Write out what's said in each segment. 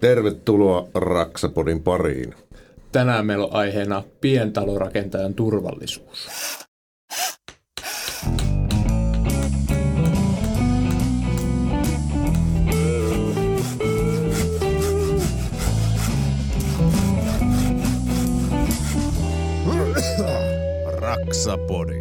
Tervetuloa Raksapodin pariin. Tänään meillä on aiheena pientalorakentajan turvallisuus. Raksapodi.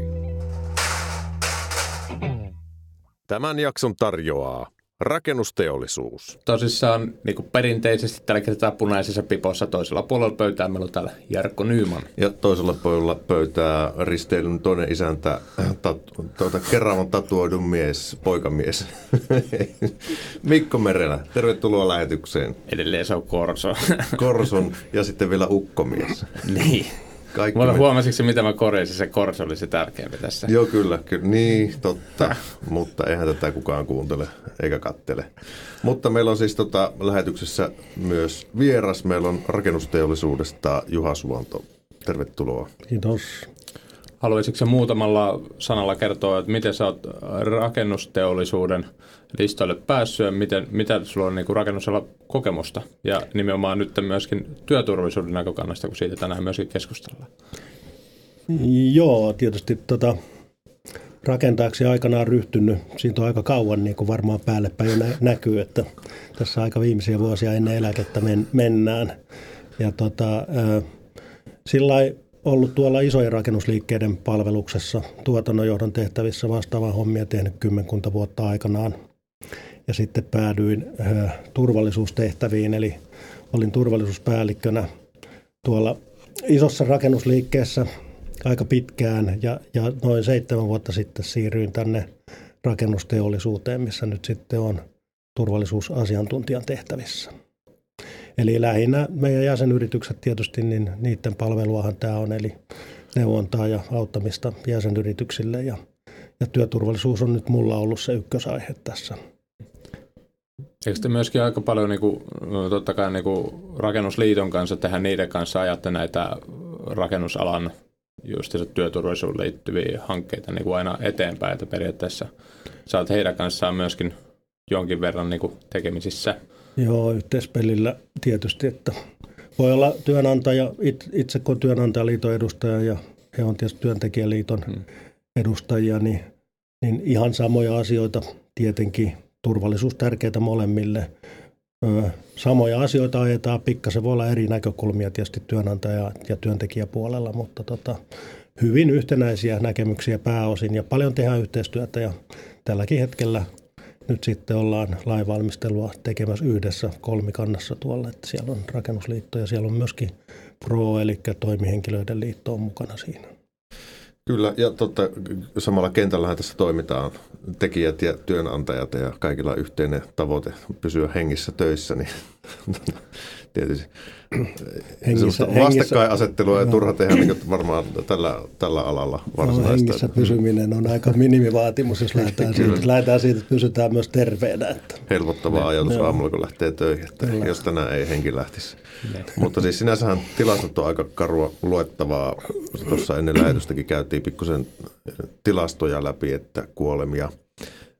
Tämän jakson tarjoaa Rakennusteollisuus. Tosissaan niin kuin perinteisesti tällä kertaa punaisessa pipossa toisella puolella pöytää meillä on täällä Jarkko Nyyman. Ja toisella puolella pöytää risteilyn toinen isäntä, tat, tuota, Keravan tatuoidun mies, poikamies. Mikko Merelä, tervetuloa lähetykseen. Edelleen se on Korso. Korson ja sitten vielä Ukkomies. niin. Kaikki Mulla huomasitko mitä mä korjasin, se korso oli se tärkeämpi tässä. Joo, kyllä, kyllä. Niin, totta. Mutta eihän tätä kukaan kuuntele eikä kattele. Mutta meillä on siis tota, lähetyksessä myös vieras. Meillä on rakennusteollisuudesta Juha Suvanto. Tervetuloa. Kiitos. Haluaisitko muutamalla sanalla kertoa, että miten sä oot rakennusteollisuuden listoille päässyt ja miten, mitä sulla on niin rakennusala kokemusta ja nimenomaan nyt myöskin työturvallisuuden näkökannasta, kun siitä tänään myöskin keskustellaan? Joo, tietysti tota, rakentaaksi aikanaan ryhtynyt, siitä on aika kauan niin kuin varmaan päällepäin jo nä- näkyy, että tässä aika viimeisiä vuosia ennen eläkettä men- mennään. Ja tota, sillä ollut tuolla isojen rakennusliikkeiden palveluksessa tuotannonjohdon tehtävissä vastaavan hommia tehnyt kymmenkunta vuotta aikanaan. Ja sitten päädyin turvallisuustehtäviin, eli olin turvallisuuspäällikkönä tuolla isossa rakennusliikkeessä aika pitkään ja, ja noin seitsemän vuotta sitten siirryin tänne rakennusteollisuuteen, missä nyt sitten on turvallisuusasiantuntijan tehtävissä. Eli lähinnä meidän jäsenyritykset tietysti, niin niiden palveluahan tämä on, eli neuvontaa ja auttamista jäsenyrityksille ja, ja työturvallisuus on nyt mulla ollut se ykkösaihe tässä. Eikö te myöskin aika paljon niin kuin, no totta kai niin kuin rakennusliiton kanssa tehdä niiden kanssa ajatte näitä rakennusalan just työturvallisuuteen liittyviä hankkeita niin kuin aina eteenpäin, että periaatteessa sä oot heidän kanssaan myöskin jonkin verran niin kuin tekemisissä – Joo, yhteispelillä tietysti, että voi olla työnantaja, itse kun työnantajaliiton edustaja ja he on tietysti työntekijäliiton hmm. Edustajia, niin, niin ihan samoja asioita tietenkin. Turvallisuus tärkeää molemmille. samoja asioita ajetaan, pikkasen voi olla eri näkökulmia tietysti työnantaja- ja työntekijäpuolella, mutta tota, hyvin yhtenäisiä näkemyksiä pääosin ja paljon tehdään yhteistyötä ja tälläkin hetkellä nyt sitten ollaan lainvalmistelua tekemässä yhdessä kolmikannassa tuolla, että siellä on rakennusliitto ja siellä on myöskin PRO, eli toimihenkilöiden liitto on mukana siinä. Kyllä, ja totta, samalla kentällähän tässä toimitaan tekijät ja työnantajat ja kaikilla yhteinen tavoite pysyä hengissä töissä, niin tietysti hengissä, vastakkainasettelua ja no. turha tehdä niin varmaan tällä, tällä alalla varsinaista. No, hengissä pysyminen on aika minimivaatimus, jos lähdetään, siitä, lähdetään siitä, että pysytään myös terveenä. Että. Helpottava ajatus no. aamulla, kun lähtee töihin, että Kyllä. jos tänään ei henki lähtisi. Ne. Mutta siis sinänsähän tilastot on aika karua luettavaa. Tuossa ennen lähetystäkin käytiin pikkusen tilastoja läpi, että kuolemia,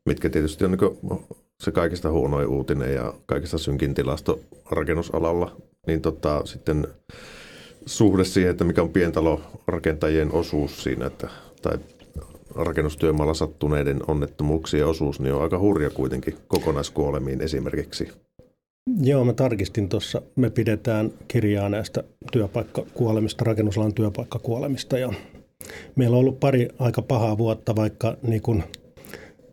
mitkä tietysti on niin se kaikista huonoin uutinen ja kaikista synkin tilasto rakennusalalla, niin tota, sitten suhde siihen, että mikä on pientalorakentajien osuus siinä, että, tai rakennustyömaalla sattuneiden onnettomuuksien osuus, niin on aika hurja kuitenkin kokonaiskuolemiin esimerkiksi. Joo, mä tarkistin tuossa. Me pidetään kirjaa näistä työpaikkakuolemista, rakennusalan työpaikkakuolemista ja meillä on ollut pari aika pahaa vuotta, vaikka niin kun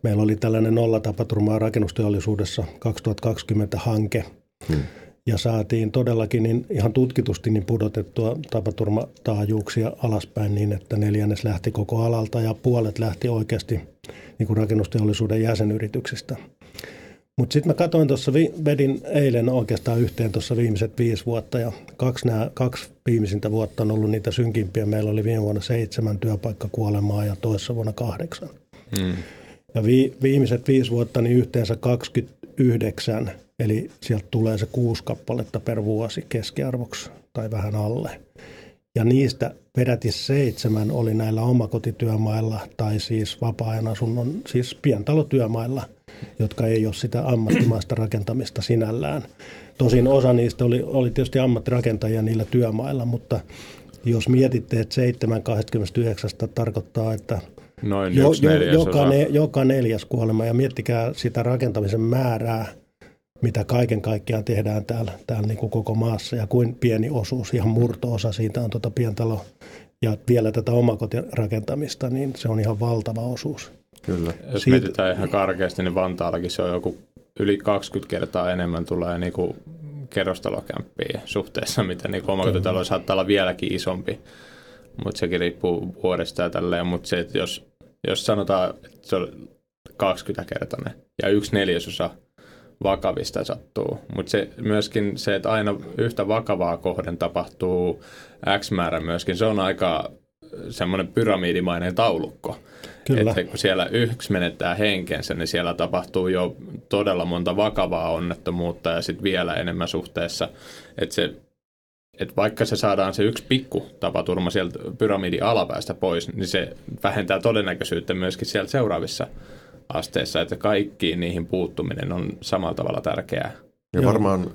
meillä oli tällainen nollatapaturmaa rakennusteollisuudessa 2020 hanke. Hmm ja saatiin todellakin niin ihan tutkitusti niin pudotettua tapaturmataajuuksia alaspäin niin, että neljännes lähti koko alalta ja puolet lähti oikeasti niin kuin rakennusteollisuuden jäsenyrityksistä. Mutta sitten mä katsoin tuossa, vedin eilen oikeastaan yhteen tuossa viimeiset viisi vuotta ja kaksi, nää, kaksi viimeisintä vuotta on ollut niitä synkimpiä. Meillä oli viime vuonna seitsemän työpaikkakuolemaa ja toisessa vuonna kahdeksan. Hmm. Ja vi, viimeiset viisi vuotta niin yhteensä 29 Eli sieltä tulee se kuusi kappaletta per vuosi keskiarvoksi tai vähän alle. Ja niistä peräti seitsemän oli näillä omakotityömailla tai siis vapaa-ajan asunnon, siis pientalotyömailla, jotka ei ole sitä ammattimaista rakentamista sinällään. Tosin osa niistä oli, oli tietysti ammattirakentajia niillä työmailla, mutta jos mietitte, että 7,29 tarkoittaa, että Noin jo, jo, joka, ne, joka neljäs kuolema ja miettikää sitä rakentamisen määrää, mitä kaiken kaikkiaan tehdään täällä, täällä niin kuin koko maassa ja kuin pieni osuus, ihan murto-osa siitä on tuota pientalo ja vielä tätä omakotirakentamista, niin se on ihan valtava osuus. Kyllä. Jos Siitä... mietitään ihan karkeasti, niin Vantaallakin se on joku yli 20 kertaa enemmän tulee niin kuin kerrostalokämppiä suhteessa, mitä niin omakotitalo saattaa olla vieläkin isompi. Mutta sekin riippuu vuodesta ja tälleen. Mutta se, että jos, jos sanotaan, että se on 20-kertainen ja yksi neljäsosa vakavista sattuu. Mutta se, myöskin se, että aina yhtä vakavaa kohden tapahtuu X määrä myöskin, se on aika semmoinen pyramidimainen taulukko. Kyllä. Että kun siellä yksi menettää henkensä, niin siellä tapahtuu jo todella monta vakavaa onnettomuutta ja sitten vielä enemmän suhteessa. Että se että vaikka se saadaan se yksi pikku tapaturma sieltä pyramidin alapäästä pois, niin se vähentää todennäköisyyttä myöskin sieltä seuraavissa asteissa, että kaikkiin niihin puuttuminen on samalla tavalla tärkeää. Ja varmaan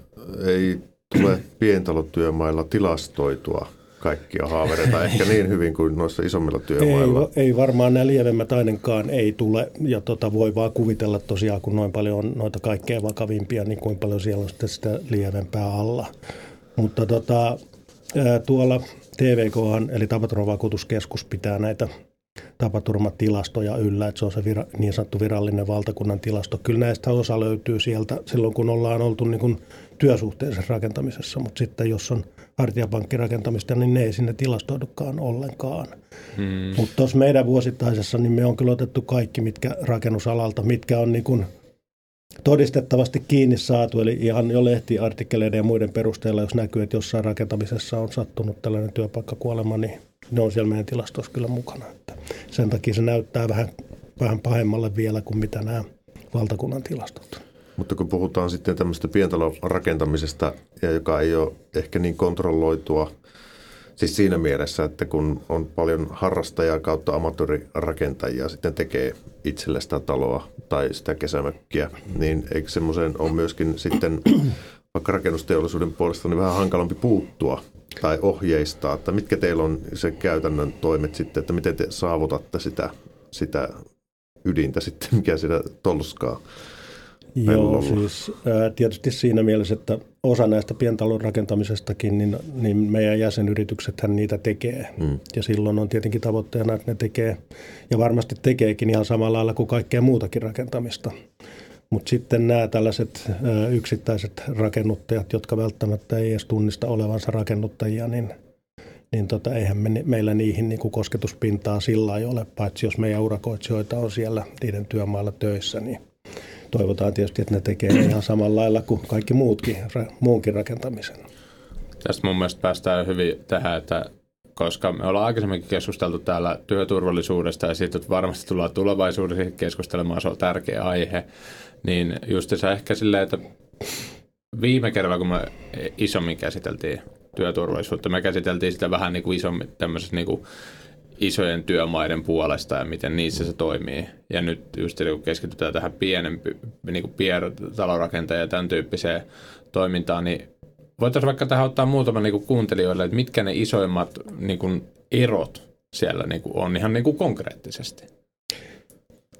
ei tule pientalotyömailla tilastoitua kaikkia haavereita ehkä niin hyvin kuin noissa isommilla työmailla. Ei, ei varmaan nämä lievemmät ainakaan ei tule, ja tota, voi vaan kuvitella tosiaan, kun noin paljon on noita kaikkein vakavimpia, niin kuin paljon siellä on sitten sitä lievempää alla. Mutta tota, tuolla TVK, eli tapaturmavakuutuskeskus, pitää näitä tapaturmatilastoja yllä, että se on se vira, niin sanottu virallinen valtakunnan tilasto. Kyllä näistä osa löytyy sieltä silloin, kun ollaan oltu niin kuin työsuhteisessa rakentamisessa, mutta sitten jos on hartiapankkirakentamista, niin ne ei sinne tilastoidukaan ollenkaan. Hmm. Mutta tuossa meidän vuosittaisessa, niin me on kyllä otettu kaikki, mitkä rakennusalalta, mitkä on niin kuin todistettavasti kiinni saatu, eli ihan jo lehtiartikkeleiden ja muiden perusteella, jos näkyy, että jossain rakentamisessa on sattunut tällainen työpaikkakuolema, niin ne on siellä meidän tilastossa kyllä mukana. Että sen takia se näyttää vähän, vähän pahemmalle vielä kuin mitä nämä valtakunnan tilastot. Mutta kun puhutaan sitten tämmöistä pientalon rakentamisesta, joka ei ole ehkä niin kontrolloitua, siis siinä mielessä, että kun on paljon harrastajaa kautta amatöörirakentajia sitten tekee itselle sitä taloa tai sitä kesämökkiä, niin eikö semmoiseen on myöskin sitten vaikka rakennusteollisuuden puolesta niin vähän hankalampi puuttua tai ohjeistaa, että mitkä teillä on se käytännön toimet sitten, että miten te saavutatte sitä, sitä ydintä sitten, mikä sitä tolskaa Joo, siis ää, tietysti siinä mielessä, että osa näistä pientalon rakentamisestakin, niin, niin meidän jäsenyrityksethän niitä tekee. Mm. Ja silloin on tietenkin tavoitteena, että ne tekee, ja varmasti tekeekin ihan samalla lailla kuin kaikkea muutakin rakentamista. Mutta sitten nämä tällaiset yksittäiset rakennuttajat, jotka välttämättä ei edes tunnista olevansa rakennuttajia, niin, niin tota, eihän me, meillä niihin niin kuin kosketuspintaa sillä ei ole, paitsi jos meidän urakoitsijoita on siellä niiden työmailla töissä, niin toivotaan tietysti, että ne tekee ihan samalla lailla kuin kaikki muutkin, muunkin rakentamisen. Tästä mun mielestä päästään hyvin tähän, että koska me ollaan aikaisemminkin keskusteltu täällä työturvallisuudesta ja siitä, että varmasti tullaan tulevaisuudessa keskustelemaan, se on tärkeä aihe, niin just se ehkä silleen, että viime kerralla, kun me isommin käsiteltiin työturvallisuutta, me käsiteltiin sitä vähän niin kuin isommin tämmöisessä niin kuin isojen työmaiden puolesta ja miten niissä se toimii. Ja nyt just kun keskitytään tähän pienempi, niin kuin pientalorakentajan ja tämän tyyppiseen toimintaan, niin voitaisiin vaikka tähän ottaa muutama niin kuin kuuntelijoille, että mitkä ne isoimmat niin kuin erot siellä niin kuin on ihan niin kuin konkreettisesti.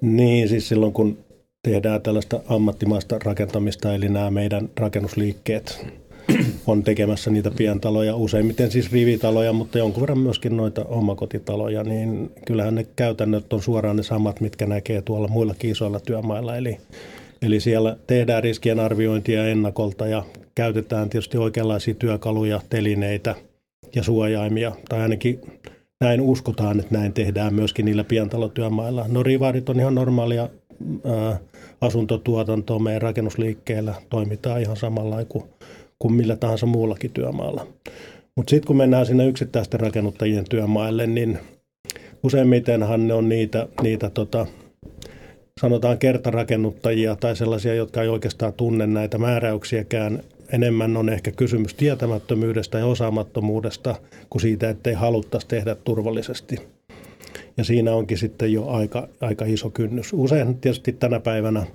Niin, siis silloin kun tehdään tällaista ammattimaista rakentamista, eli nämä meidän rakennusliikkeet on tekemässä niitä pientaloja, useimmiten siis rivitaloja, mutta jonkun verran myöskin noita omakotitaloja, niin kyllähän ne käytännöt on suoraan ne samat, mitkä näkee tuolla muilla isoilla työmailla. Eli, eli siellä tehdään riskien arviointia ennakolta ja käytetään tietysti oikeanlaisia työkaluja, telineitä ja suojaimia, tai ainakin näin uskotaan, että näin tehdään myöskin niillä pientalotyömailla. No rivarit on ihan normaalia ää, asuntotuotantoa meidän rakennusliikkeellä, toimitaan ihan samalla kuin kuin millä tahansa muullakin työmaalla. Mutta sitten kun mennään sinne yksittäisten rakennuttajien työmaille, niin useimmitenhan ne on niitä, niitä tota, sanotaan kertarakennuttajia tai sellaisia, jotka ei oikeastaan tunne näitä määräyksiäkään. Enemmän on ehkä kysymys tietämättömyydestä ja osaamattomuudesta kuin siitä, ettei haluttaisi tehdä turvallisesti. Ja siinä onkin sitten jo aika, aika iso kynnys. Usein tietysti tänä päivänä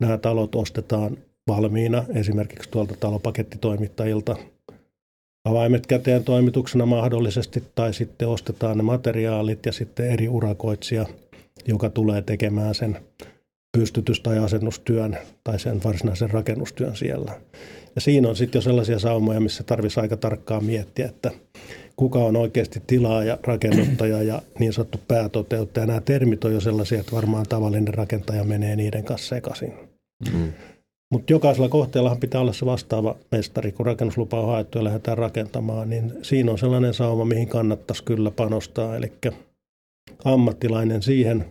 nämä talot ostetaan valmiina esimerkiksi tuolta talopakettitoimittajilta avaimet käteen toimituksena mahdollisesti tai sitten ostetaan ne materiaalit ja sitten eri urakoitsija, joka tulee tekemään sen pystytys- tai asennustyön tai sen varsinaisen rakennustyön siellä. Ja siinä on sitten jo sellaisia saumoja, missä tarvitsisi aika tarkkaan miettiä, että kuka on oikeasti tilaaja, rakennuttaja ja niin sanottu päätoteuttaja. Nämä termit on jo sellaisia, että varmaan tavallinen rakentaja menee niiden kanssa sekaisin. Mm. Mutta jokaisella kohteellahan pitää olla se vastaava mestari, kun rakennuslupa on haettu ja lähdetään rakentamaan, niin siinä on sellainen sauma, mihin kannattaisi kyllä panostaa. Eli ammattilainen siihen,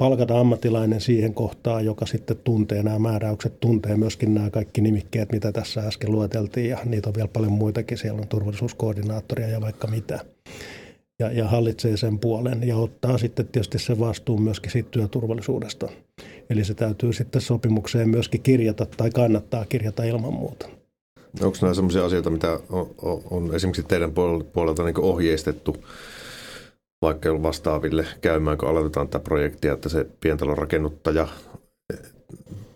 palkata ammattilainen siihen kohtaan, joka sitten tuntee nämä määräykset, tuntee myöskin nämä kaikki nimikkeet, mitä tässä äsken lueteltiin, ja niitä on vielä paljon muitakin. Siellä on turvallisuuskoordinaattoria ja vaikka mitä. Ja, ja hallitsee sen puolen ja ottaa sitten tietysti sen vastuun myöskin siitä työturvallisuudesta. Eli se täytyy sitten sopimukseen myöskin kirjata tai kannattaa kirjata ilman muuta. Onko nämä sellaisia asioita, mitä on, on, esimerkiksi teidän puolelta niin ohjeistettu vaikka vastaaville käymään, kun aloitetaan tätä projektia, että se pientalon rakennuttaja,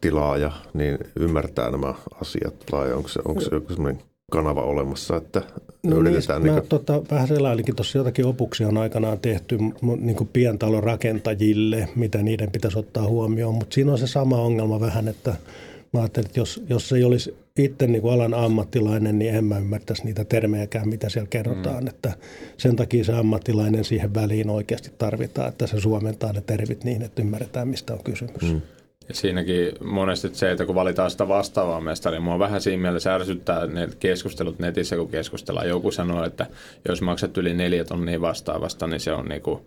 tilaaja, niin ymmärtää nämä asiat vai onko se, onko se joku sellainen kanava olemassa, että no yritetään... Niin, niin mä tota, vähän selailinkin, tuossa jotakin opuksia on aikanaan tehty niin kuin pientalon rakentajille, mitä niiden pitäisi ottaa huomioon, mutta siinä on se sama ongelma vähän, että mä ajattelin, että jos, jos ei olisi itse niin kuin alan ammattilainen, niin en mä ymmärtäisi niitä termejäkään, mitä siellä kerrotaan. Mm. Että sen takia se ammattilainen siihen väliin oikeasti tarvitaan, että se suomentaa ne tervit niin, että ymmärretään, mistä on kysymys. Mm. Ja siinäkin monesti se, että kun valitaan sitä vastaavaa mestaria, mua vähän siinä mielessä ärsyttää ne keskustelut netissä, kun keskustellaan. Joku sanoo, että jos maksat yli neljä tonnia vastaavasta, niin se on, niinku,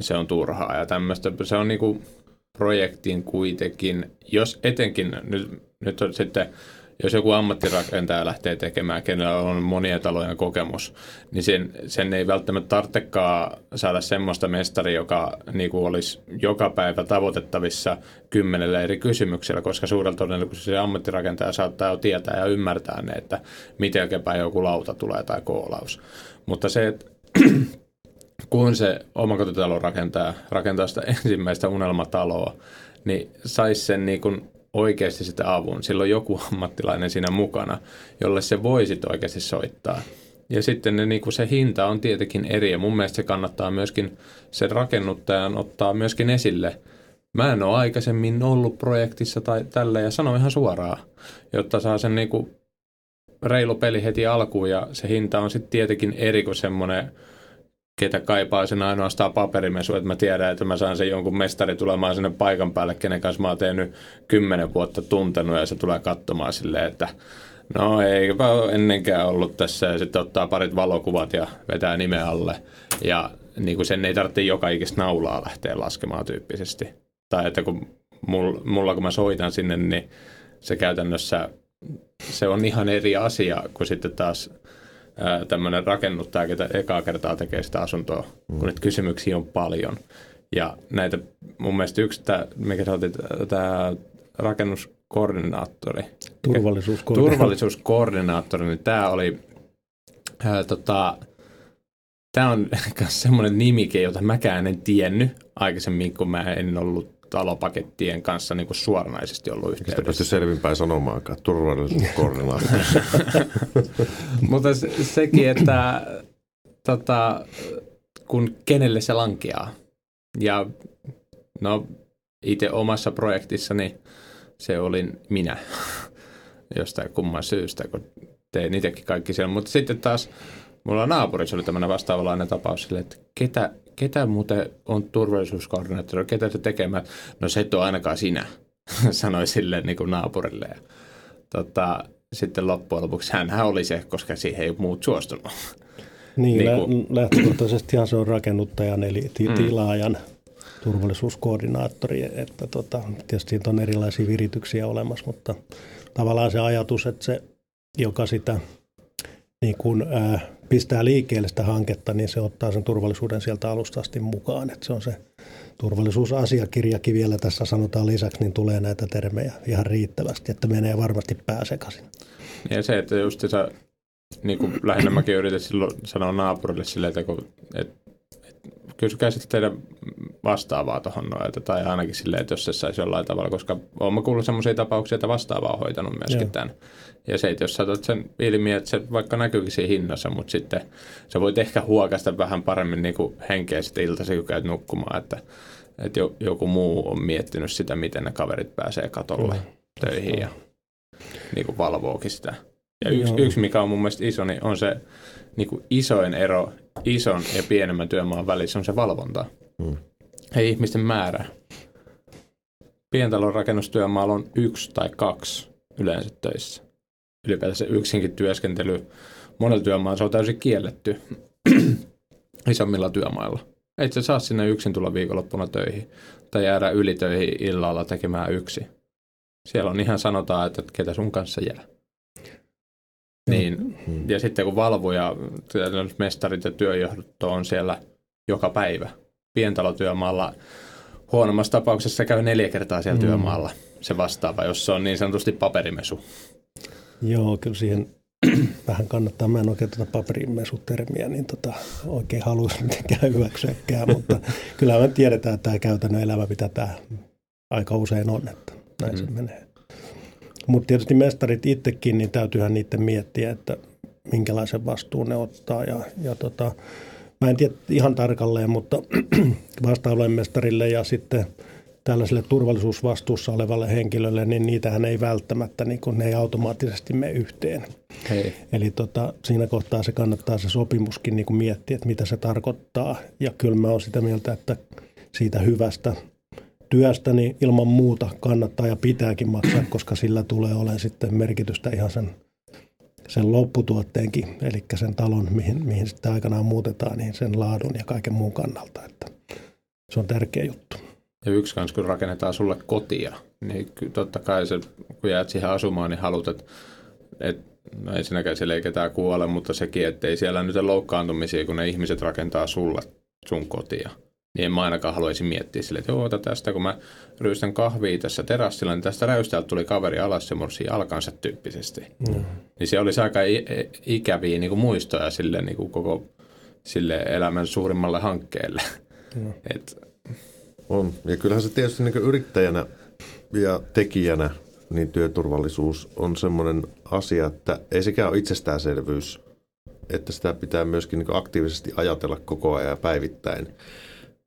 se on turhaa ja tämmöistä. Se on niinku projektin kuitenkin, jos etenkin, nyt, nyt on sitten jos joku ammattirakentaja lähtee tekemään, kenellä on monia talojen kokemus, niin sen, sen ei välttämättä tarvitsekaan saada semmoista mestaria, joka niin kuin olisi joka päivä tavoitettavissa kymmenellä eri kysymyksellä, koska suurella todennäköisesti se ammattirakentaja saattaa jo tietää ja ymmärtää ne, että miten päin joku lauta tulee tai koolaus. Mutta se, että kun se omakotitalo rakentaa, rakentaa sitä ensimmäistä unelmataloa, niin saisi sen niin kuin oikeasti sitä avun. Silloin joku ammattilainen siinä mukana, jolle se voi sitten oikeasti soittaa. Ja sitten ne, niin kuin se hinta on tietenkin eri ja mun mielestä se kannattaa myöskin sen rakennuttajan ottaa myöskin esille. Mä en ole aikaisemmin ollut projektissa tai tällä ja sano ihan suoraan, jotta saa sen niin kuin reilu peli heti alkuun ja se hinta on sitten tietenkin eri kuin semmoinen – ketä kaipaa sen ainoastaan paperimesu, että mä tiedän, että mä saan sen jonkun mestari tulemaan sinne paikan päälle, kenen kanssa mä oon tehnyt kymmenen vuotta tuntenut ja se tulee katsomaan silleen, että no eipä ennenkään ollut tässä ja sitten ottaa parit valokuvat ja vetää nimen alle ja niin kuin sen ei tarvitse joka ikistä naulaa lähteä laskemaan tyyppisesti. Tai että kun mulla kun mä soitan sinne, niin se käytännössä se on ihan eri asia kuin sitten taas tämmöinen rakennuttaja, ketä ekaa kertaa tekee sitä asuntoa, mm. kun nyt kysymyksiä on paljon. Ja näitä, mun mielestä yksi, tää, mikä sä otit, tämä rakennuskoordinaattori. Turvallisuuskoordinaattori. Turvallisuuskoordinaattori, niin tämä oli, ää, tota, tämä on semmoinen nimike, jota mäkään en tiennyt aikaisemmin, kun mä en ollut talopakettien kanssa niin kuin suoranaisesti ollut yhteydessä. Sitä pysty selvinpäin sanomaankaan, turvallisuuskoordinaatio. Mutta se, sekin, että tota, kun kenelle se lankeaa. Ja no itse omassa projektissani se olin minä jostain kumman syystä, kun tein itsekin kaikki siellä. Mutta sitten taas mulla naapurissa oli tämmöinen vastaavanlainen tapaus sille, että ketä ketä muuten on turvallisuuskoordinaattori, ketä se tekemään? No se et ole ainakaan sinä, sanoi sille niin kuin naapurille. Ja, tota, sitten loppujen lopuksi hän oli se, koska siihen ei muut suostunut. Niin, niin kuin, lähtökohtaisestihan se on rakennuttajan eli mm. tilaajan turvallisuuskoordinaattori, että tota, tietysti on erilaisia virityksiä olemassa, mutta tavallaan se ajatus, että se, joka sitä niin kuin, ää, pistää liikkeelle sitä hanketta, niin se ottaa sen turvallisuuden sieltä alusta asti mukaan. Että se on se turvallisuusasiakirjakin vielä tässä sanotaan lisäksi, niin tulee näitä termejä ihan riittävästi, että menee varmasti pääsekaisin. Ja se, että just se, niin kuin lähinnä mäkin yritän silloin sanoa naapurille silleen, että kun, et, kysykää sitten teidän vastaavaa tuohon noilta, tai ainakin silleen, että jos se saisi jollain tavalla, koska olen kuullut sellaisia tapauksia, että vastaava on hoitanut myöskin Joo. tämän. Ja se, että jos saatat sen ilmi, että se vaikka näkyykin siinä hinnassa, mutta sitten sä voit ehkä huokasta vähän paremmin niin kuin henkeä sitten iltaisin, kun käyt nukkumaan, että, että joku muu on miettinyt sitä, miten ne kaverit pääsee katolle mm. töihin ja niin kuin valvookin sitä. Ja yksi, yksi, mikä on mun mielestä iso, niin on se niin kuin isoin ero ison ja pienemmän työmaan välissä on se valvonta. Mm. Ei ihmisten määrä. Pientalon rakennustyömaalla on yksi tai kaksi yleensä töissä. Ylipäätään se yksinkin työskentely monella työmaalla se on täysin kielletty isommilla työmailla. Et sä saa sinne yksin tulla viikonloppuna töihin tai jäädä ylitöihin illalla tekemään yksi. Siellä on ihan sanotaan, että ketä sun kanssa jää. Niin, hmm. Ja sitten kun valvoja, mestarit ja työjohto on siellä joka päivä. Pientalotyömaalla huonommassa tapauksessa käy neljä kertaa siellä hmm. työmaalla se vastaava, jos se on niin sanotusti paperimesu. Joo, kyllä siihen vähän kannattaa. Mä en oikein tuota paperimesutermiä niin tota, oikein haluaisi mitenkään hyväksyäkään, mutta kyllä me tiedetään, että tämä käytännön elämä, mitä tämä aika usein on, että näin hmm. se menee. Mutta tietysti mestarit itsekin, niin täytyyhän niiden miettiä, että minkälaisen vastuun ne ottaa. Ja, ja tota, mä en tiedä ihan tarkalleen, mutta vastaavalle mestarille ja sitten tällaiselle turvallisuusvastuussa olevalle henkilölle, niin niitähän ei välttämättä, niin kun ne ei automaattisesti mene yhteen. Hei. Eli tota, siinä kohtaa se kannattaa se sopimuskin niin miettiä, että mitä se tarkoittaa. Ja kyllä mä oon sitä mieltä, että siitä hyvästä työstäni niin ilman muuta kannattaa ja pitääkin maksaa, koska sillä tulee olemaan sitten merkitystä ihan sen, sen lopputuotteenkin, eli sen talon, mihin, mihin sitten aikanaan muutetaan, niin sen laadun ja kaiken muun kannalta. Että se on tärkeä juttu. Ja yksi kanssa, kun rakennetaan sulle kotia, niin totta kai se, kun jäät siihen asumaan, niin haluat, että, että no ensinnäkään siellä ei ketään kuole, mutta sekin, että ei siellä nyt loukkaantumisia, kun ne ihmiset rakentaa sulle sun kotia niin en mä ainakaan haluaisi miettiä sille, että joo, tästä kun mä ryystän kahvia tässä terassilla, niin tästä räystältä tuli kaveri alas ja mursi jalkansa tyyppisesti. Mm. Niin se olisi aika ikäviä niin kuin muistoja sille niin kuin koko sille elämän suurimmalle hankkeelle. Mm. Et... On. Ja kyllähän se tietysti niin yrittäjänä ja tekijänä niin työturvallisuus on semmoinen asia, että ei sekään ole itsestäänselvyys, että sitä pitää myöskin niin aktiivisesti ajatella koko ajan päivittäin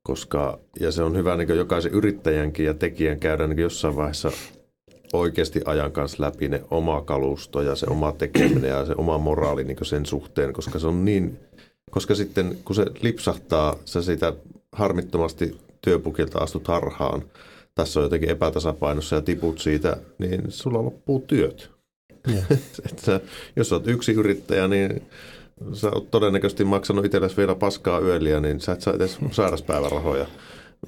koska, ja se on hyvä niin jokaisen yrittäjänkin ja tekijän käydä niin jossain vaiheessa oikeasti ajan kanssa läpi ne oma kalusto ja se oma tekeminen ja se oma moraali niin sen suhteen, koska se on niin, koska sitten kun se lipsahtaa, sä siitä harmittomasti työpukilta astut harhaan, tässä on jotenkin epätasapainossa ja tiput siitä, niin sulla loppuu työt. Yeah. että jos olet yksi yrittäjä, niin sä oot todennäköisesti maksanut itsellesi vielä paskaa yöliä, niin sä et saa edes sairaspäivärahoja.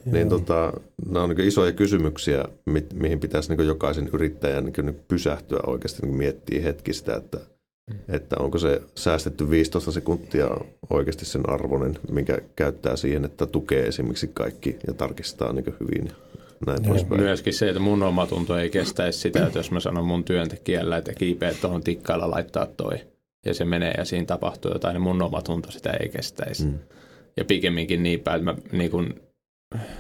Niin tota, nämä on niin isoja kysymyksiä, mi- mihin pitäisi niin jokaisen yrittäjän niin pysähtyä oikeasti niin miettiä hetkistä, että, että onko se säästetty 15 sekuntia oikeasti sen arvoinen, minkä käyttää siihen, että tukee esimerkiksi kaikki ja tarkistaa niin hyvin. Näin Myöskin se, että mun omatunto ei kestäisi sitä, että jos mä sanon mun työntekijällä, että kiipeä tuohon tikkailla laittaa toi ja se menee ja siinä tapahtuu jotain, niin mun omatunto sitä ei kestäisi. Mm. Ja pikemminkin niin päin, että mä niin kun,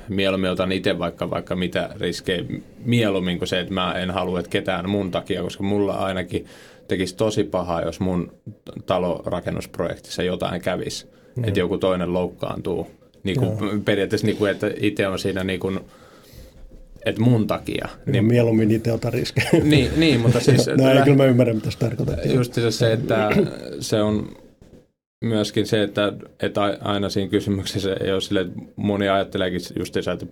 mieluummin otan itse vaikka, vaikka mitä riskejä mieluummin kuin se, että mä en halua, että ketään mun takia, koska mulla ainakin tekisi tosi pahaa, jos mun talorakennusprojektissa jotain kävisi. Mm. Että joku toinen loukkaantuu. Niin kuin, periaatteessa, niin kuin, että itse on siinä niin kuin, että mun takia. Niin, niin mieluummin itse ota riskejä. Niin, niin, mutta siis... no ei, kyllä mä ymmärrän, mitä se tarkoittaa. Just se, että se on myöskin se, että, että aina siinä kysymyksessä ei ole sille, että moni ajatteleekin just se, että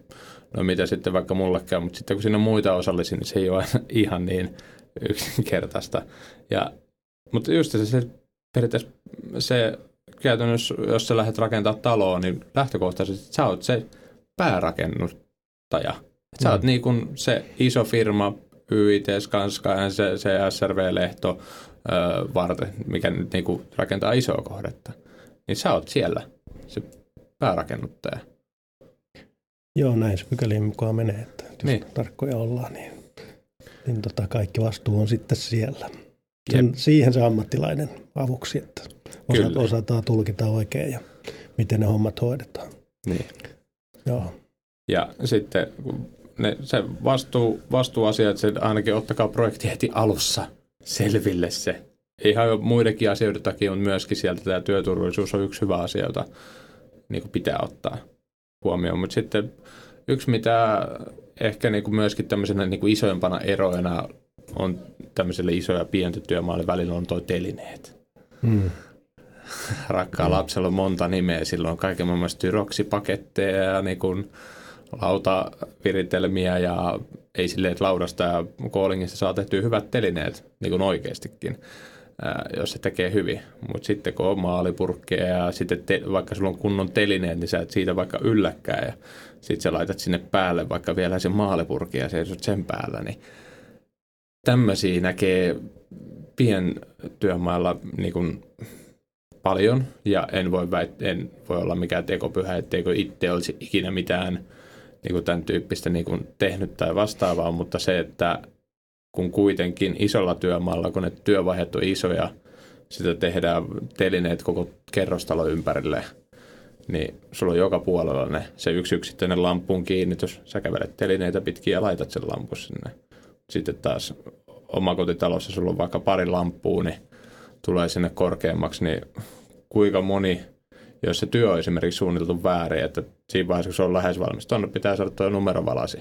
no mitä sitten vaikka mullekään, mutta sitten kun siinä on muita osallisia, niin se ei ole ihan niin yksinkertaista. Ja, mutta just se, se periaatteessa se käytännössä, jos sä lähdet rakentaa taloa, niin lähtökohtaisesti sä oot se päärakennuttaja – sä oot niin kuin se iso firma, YIT, Skanska, se, se SRV-lehto ö, varten, mikä nyt niin kuin rakentaa isoa kohdetta. Niin sä oot siellä se päärakennuttaja. Joo, näin se pykälien mukaan menee, että jos niin. tarkkoja ollaan, niin, niin tota, kaikki vastuu on sitten siellä. Sen, siihen se ammattilainen avuksi, että osa, osataan tulkita oikein ja miten ne hommat hoidetaan. Niin. Joo. Ja sitten ne, se vastuu, vastuuasia, että se ainakin ottakaa projekti heti alussa selville se. Ihan jo muidenkin asioiden takia, mutta myöskin sieltä tämä työturvallisuus on yksi hyvä asia, jota niin kuin pitää ottaa huomioon. Mutta sitten yksi, mitä ehkä niin kuin myöskin tämmöisenä niin kuin isoimpana eroina on tämmöiselle isoja pientä työmaalle välillä on toi telineet. Hmm. Rakkaa mm. lapsella on monta nimeä, silloin kaiken maailman styroksipaketteja ja niin kuin lautaviritelmiä ja ei silleen, että laudasta ja koolingista saa tehtyä hyvät telineet niin kuin oikeastikin, jos se tekee hyvin. Mutta sitten kun on maalipurkkeja ja sitten te, vaikka sulla on kunnon telineet, niin sä et siitä vaikka ylläkään ja sitten sä laitat sinne päälle vaikka vielä sen maalipurkin ja seisot sen päällä, niin tämmöisiä näkee pientyömailla niin kuin paljon ja en voi, väit- en voi olla mikään tekopyhä, etteikö itse olisi ikinä mitään niin kuin tämän tyyppistä niin kuin tehnyt tai vastaavaa, mutta se, että kun kuitenkin isolla työmaalla, kun ne työvaiheet on isoja, sitä tehdään telineet koko kerrostalo ympärille, niin sulla on joka puolella ne, se yksi yksittäinen lampun kiinnitys, sä kävelet telineitä pitkin ja laitat sen lampun sinne. Sitten taas omakotitalossa sulla on vaikka pari lamppua, niin tulee sinne korkeammaksi, niin kuinka moni, jos se työ on esimerkiksi suunniteltu väärin, että siinä vaiheessa, kun se on lähes valmis, tuonne pitää saada tuo numerovalasi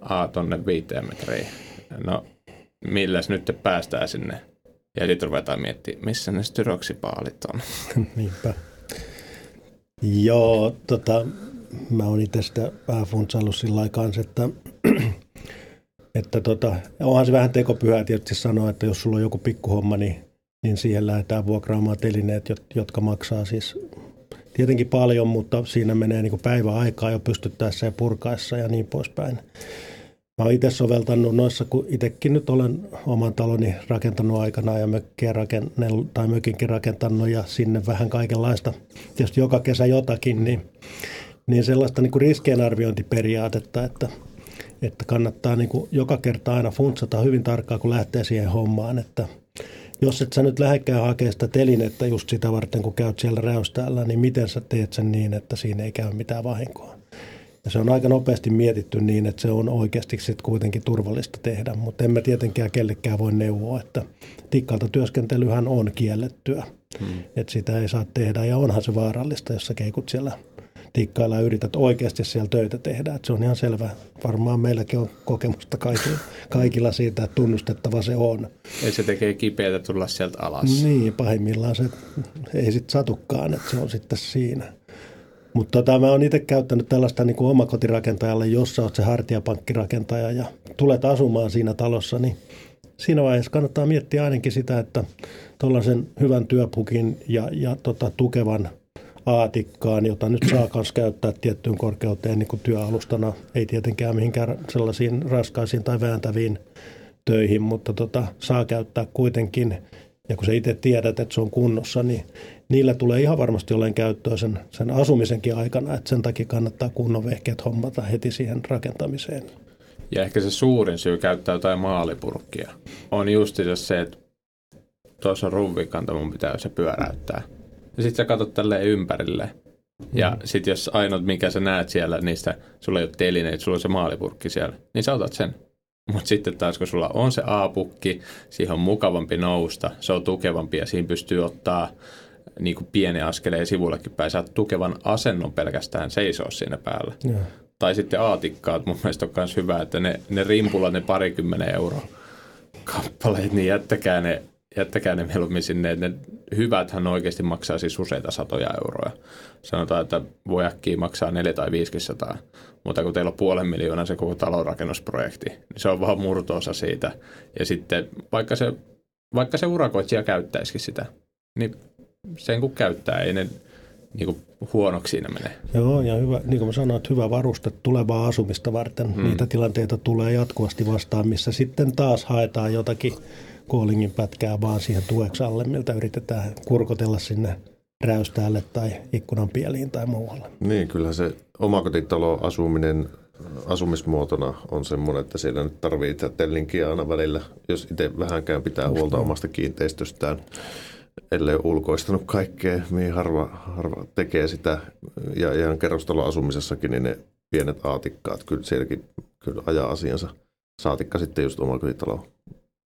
A tuonne viiteen metriin. No, milläs nyt te päästään sinne? Ja sitten ruvetaan miettimään, missä ne styroksipaalit on. Niinpä. Joo, tota, mä oon itse sitä vähän funtsaillut sillä kanssa, että, että tota, onhan se vähän tekopyhää tietysti sanoa, että jos sulla on joku pikkuhomma, niin niin siihen lähdetään vuokraamaan telineet, jotka maksaa siis tietenkin paljon, mutta siinä menee niin päivä aikaa jo pystyttäessä ja purkaessa ja niin poispäin. Mä oon itse soveltanut noissa, kun itsekin nyt olen oman taloni rakentanut aikana ja mökkiä rakennellut, tai mökinkin rakentanut ja sinne vähän kaikenlaista, tietysti joka kesä jotakin, niin, niin sellaista niin kuin riskienarviointiperiaatetta, että, että kannattaa niin kuin joka kerta aina funtsata hyvin tarkkaan, kun lähtee siihen hommaan, että – jos et sä nyt lähdekään hakemaan sitä telinettä just sitä varten, kun käyt siellä räystäällä, niin miten sä teet sen niin, että siinä ei käy mitään vahinkoa? Ja se on aika nopeasti mietitty niin, että se on oikeasti sit kuitenkin turvallista tehdä, mutta emme tietenkään kellekään voi neuvoa, että tikkalta työskentelyhän on kiellettyä, hmm. että sitä ei saa tehdä ja onhan se vaarallista, jos sä keikut siellä tikkailla ja yrität oikeasti siellä töitä tehdä. Että se on ihan selvä. Varmaan meilläkin on kokemusta kaikilla, kaikilla siitä, että tunnustettava se on. Ja se tekee kipeätä tulla sieltä alas. Niin, pahimmillaan se ei sitten satukaan, että se on sitten siinä. Mutta tota, mä oon itse käyttänyt tällaista niin kuin omakotirakentajalle, jos sä oot se hartiapankkirakentaja ja tulet asumaan siinä talossa, niin siinä vaiheessa kannattaa miettiä ainakin sitä, että tuollaisen hyvän työpukin ja, ja tota, tukevan – aatikkaan, jota nyt saa myös käyttää tiettyyn korkeuteen niin kuin työalustana. Ei tietenkään mihinkään sellaisiin raskaisiin tai vääntäviin töihin, mutta tota, saa käyttää kuitenkin. Ja kun sä itse tiedät, että se on kunnossa, niin niillä tulee ihan varmasti olemaan käyttöä sen, sen asumisenkin aikana. Että sen takia kannattaa kunnon vehkeet hommata heti siihen rakentamiseen. Ja ehkä se suurin syy käyttää jotain maalipurkkia on just se, että tuossa on ruuvikanta, mun pitää se pyöräyttää – ja sitten sä katsot tälleen ympärille. Ja mm. sitten jos ainut, mikä sä näet siellä, niistä sulla ei ole telineitä, sulla on se maalipurkki siellä, niin sä otat sen. Mutta sitten taas, kun sulla on se A-pukki, siihen on mukavampi nousta, se on tukevampi ja siinä pystyy ottaa niin kuin pienen askeleen sivullekin päin. Saat tukevan asennon pelkästään seisoo siinä päällä. Ja. Tai sitten aatikkaat mun mielestä on myös hyvä, että ne, ne rimpulla ne parikymmenen euroa kappaleet, niin jättäkää ne jättäkää ne mieluummin sinne, että ne hyväthän oikeasti maksaa siis useita satoja euroja. Sanotaan, että voi äkkiä maksaa 4 tai 500, mutta kun teillä on puolen miljoonaa se koko talonrakennusprojekti, niin se on vaan murtoosa siitä. Ja sitten vaikka se, vaikka se urakoitsija käyttäisikin sitä, niin sen kun käyttää, ei ne niin kuin huonoksi siinä menee. Joo, ja hyvä, niin kuin mä sanoin, että hyvä varuste tulevaa asumista varten. Hmm. Niitä tilanteita tulee jatkuvasti vastaan, missä sitten taas haetaan jotakin koolingin pätkää vaan siihen tueksi alle, miltä yritetään kurkotella sinne räystäälle tai ikkunan pieliin tai muualle. Niin, kyllä se omakotitalo asuminen asumismuotona on semmoinen, että siellä nyt tarvitsee tellinkiä aina välillä, jos itse vähänkään pitää huolta omasta kiinteistöstään. ellei ulkoistanut kaikkea, mihin harva, harva tekee sitä. Ja ihan kerrostaloasumisessakin, niin ne pienet aatikkaat, kyllä sielläkin kyllä ajaa asiansa. Saatikka sitten just omakotitalo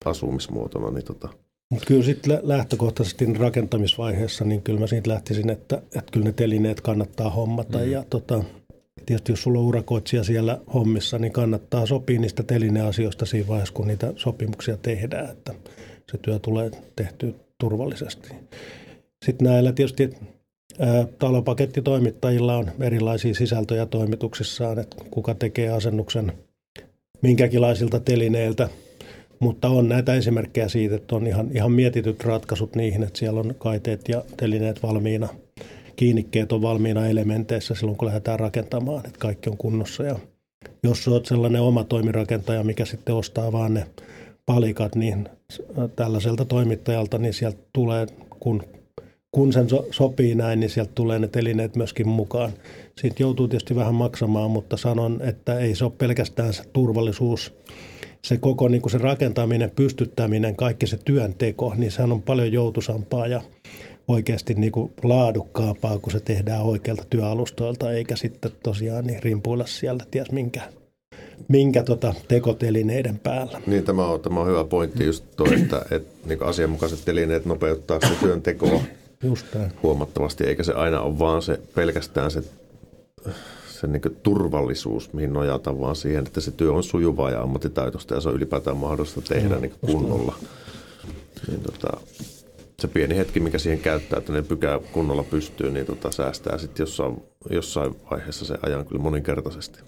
asumismuotona, niin tota, mutta kyllä sitten lähtökohtaisesti rakentamisvaiheessa, niin kyllä mä siitä lähtisin, että, että kyllä ne telineet kannattaa hommata. Mm. Ja tota, tietysti jos sulla on urakoitsija siellä hommissa, niin kannattaa sopia niistä telineasioista siinä vaiheessa, kun niitä sopimuksia tehdään, että se työ tulee tehtyä turvallisesti. Sitten näillä tietysti talopakettitoimittajilla on erilaisia sisältöjä toimituksissaan, että kuka tekee asennuksen minkäkinlaisilta telineiltä – mutta on näitä esimerkkejä siitä, että on ihan, ihan mietityt ratkaisut niihin, että siellä on kaiteet ja telineet valmiina, kiinnikkeet on valmiina elementeissä silloin, kun lähdetään rakentamaan, että kaikki on kunnossa. Ja jos olet sellainen oma toimirakentaja, mikä sitten ostaa vaan ne palikat, niin tällaiselta toimittajalta, niin sieltä tulee, kun, kun sen so, sopii näin, niin sieltä tulee ne telineet myöskin mukaan. Siitä joutuu tietysti vähän maksamaan, mutta sanon, että ei se ole pelkästään se turvallisuus, se koko niin kuin se rakentaminen, pystyttäminen, kaikki se työnteko, niin sehän on paljon joutusampaa ja oikeasti niin kuin laadukkaampaa, kun se tehdään oikealta työalustoilta, eikä sitten tosiaan niin rimpuilla siellä ties minkä, minkä tota tekotelineiden päällä. Niin, tämä on, tämä on hyvä pointti just tuo, että, että niin asianmukaiset telineet nopeuttaa se työntekoa just huomattavasti, eikä se aina ole vaan se pelkästään se se niin turvallisuus, mihin nojata, vaan siihen, että se työ on sujuvaa ja ammattitaitoista ja se on ylipäätään mahdollista tehdä niin kunnolla. Niin tota, se pieni hetki, mikä siihen käyttää, että ne pykää kunnolla pystyy, niin tota, säästää sitten jossain, jossain vaiheessa se ajan kyllä moninkertaisesti.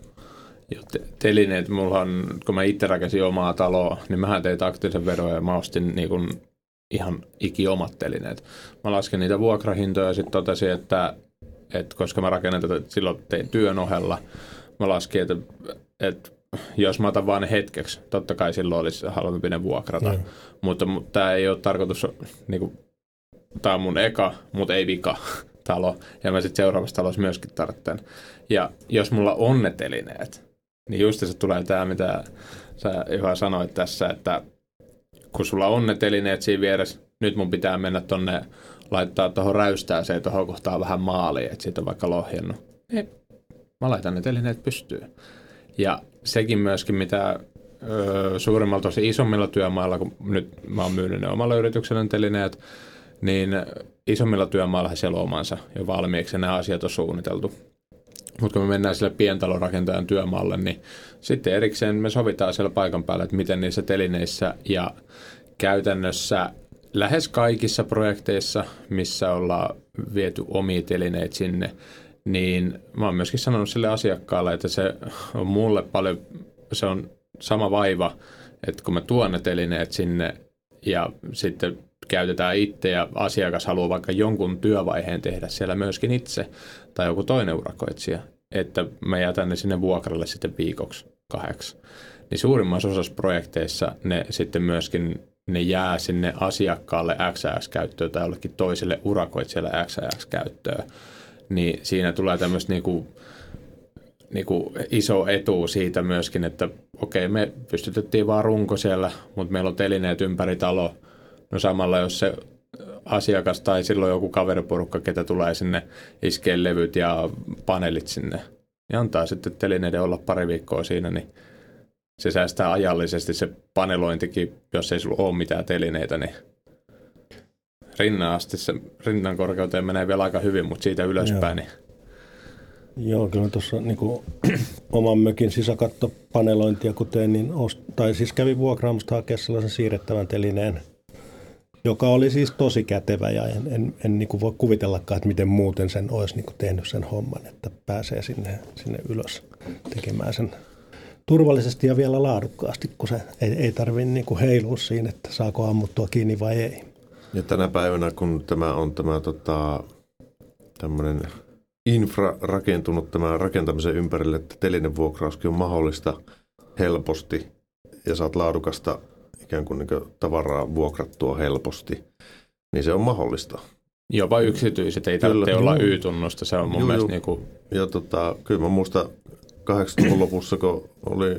Joo, te- telineet, mulla on, kun mä itse rakensin omaa taloa, niin mähän tein taktisen veron ja mä ostin niin kun ihan iki omat telineet. Mä lasken niitä vuokrahintoja ja sitten totesin, että että koska mä rakennan tätä silloin tein työn ohella, mä laskin, että, että jos mä otan vain hetkeksi, totta kai silloin olisi halvempi ne vuokrata. Mm. Mutta, mutta tämä ei ole tarkoitus, niin kuin, tämä on mun eka, mutta ei vika talo. Ja mä sitten seuraavassa talossa myöskin tarvitsen. Ja jos mulla on ne telineet, niin just se tulee tämä, mitä sä Juha sanoit tässä, että kun sulla on ne telineet siinä vieressä, nyt mun pitää mennä tonne laittaa tuohon räystääseen tuohon kohtaan vähän maaliin, että siitä on vaikka lohjennut. Ei, mä laitan ne telineet pystyyn. Ja sekin myöskin, mitä ö, suurimmalla tosi isommilla työmailla, kun nyt mä oon myynyt ne omalla yrityksellä telineet, niin isommilla työmailla siellä omansa jo valmiiksi ja nämä asiat on suunniteltu. Mutta kun me mennään sille pientalorakentajan työmaalle, niin sitten erikseen me sovitaan siellä paikan päällä, että miten niissä telineissä ja käytännössä lähes kaikissa projekteissa, missä ollaan viety omia telineitä sinne, niin mä oon myöskin sanonut sille asiakkaalle, että se on mulle paljon, se on sama vaiva, että kun mä tuon ne telineet sinne ja sitten käytetään itse ja asiakas haluaa vaikka jonkun työvaiheen tehdä siellä myöskin itse tai joku toinen urakoitsija, että mä jätän ne sinne vuokralle sitten viikoksi kahdeksi. Niin suurimmassa osassa projekteissa ne sitten myöskin ne jää sinne asiakkaalle XAX-käyttöön tai jollekin toiselle urakoitsijalle XAX-käyttöön, niin siinä tulee tämmöistä niinku, niinku iso etu siitä myöskin, että okei, me pystytettiin vaan runko siellä, mutta meillä on telineet ympäri talo. No samalla jos se asiakas tai silloin joku kaveriporukka, ketä tulee sinne iskee levyt ja paneelit sinne, niin antaa sitten telineiden olla pari viikkoa siinä, niin se säästää ajallisesti se panelointikin, jos ei sulla ole mitään telineitä, niin rinnan asti se rinnan korkeuteen menee vielä aika hyvin, mutta siitä ylöspäin. Joo. Niin... Joo, kyllä tuossa niin oman mökin sisäkattopanelointia kun tein, niin ost, tai siis kävin vuokraamusta hakea sellaisen siirrettävän telineen, joka oli siis tosi kätevä ja en, en, en niin kuin voi kuvitellakaan, että miten muuten sen olisi niin kuin tehnyt sen homman, että pääsee sinne, sinne ylös tekemään sen turvallisesti ja vielä laadukkaasti, kun se ei, ei tarvitse niin heilua siinä, että saako ammuttua kiinni vai ei. Ja tänä päivänä, kun tämä on tämä tota, tämmöinen infra rakentunut tämän rakentamisen ympärille, että telinen vuokrauskin on mahdollista helposti ja saat laadukasta ikään kuin, niin kuin tavaraa vuokrattua helposti, niin se on mahdollista. Jopa yksityiset, ei tarvitse olla Y-tunnusta, se on mun joo, mielestä joo. niin kuin... Ja tota, kyllä mä muistan 80-luvun lopussa, kun oli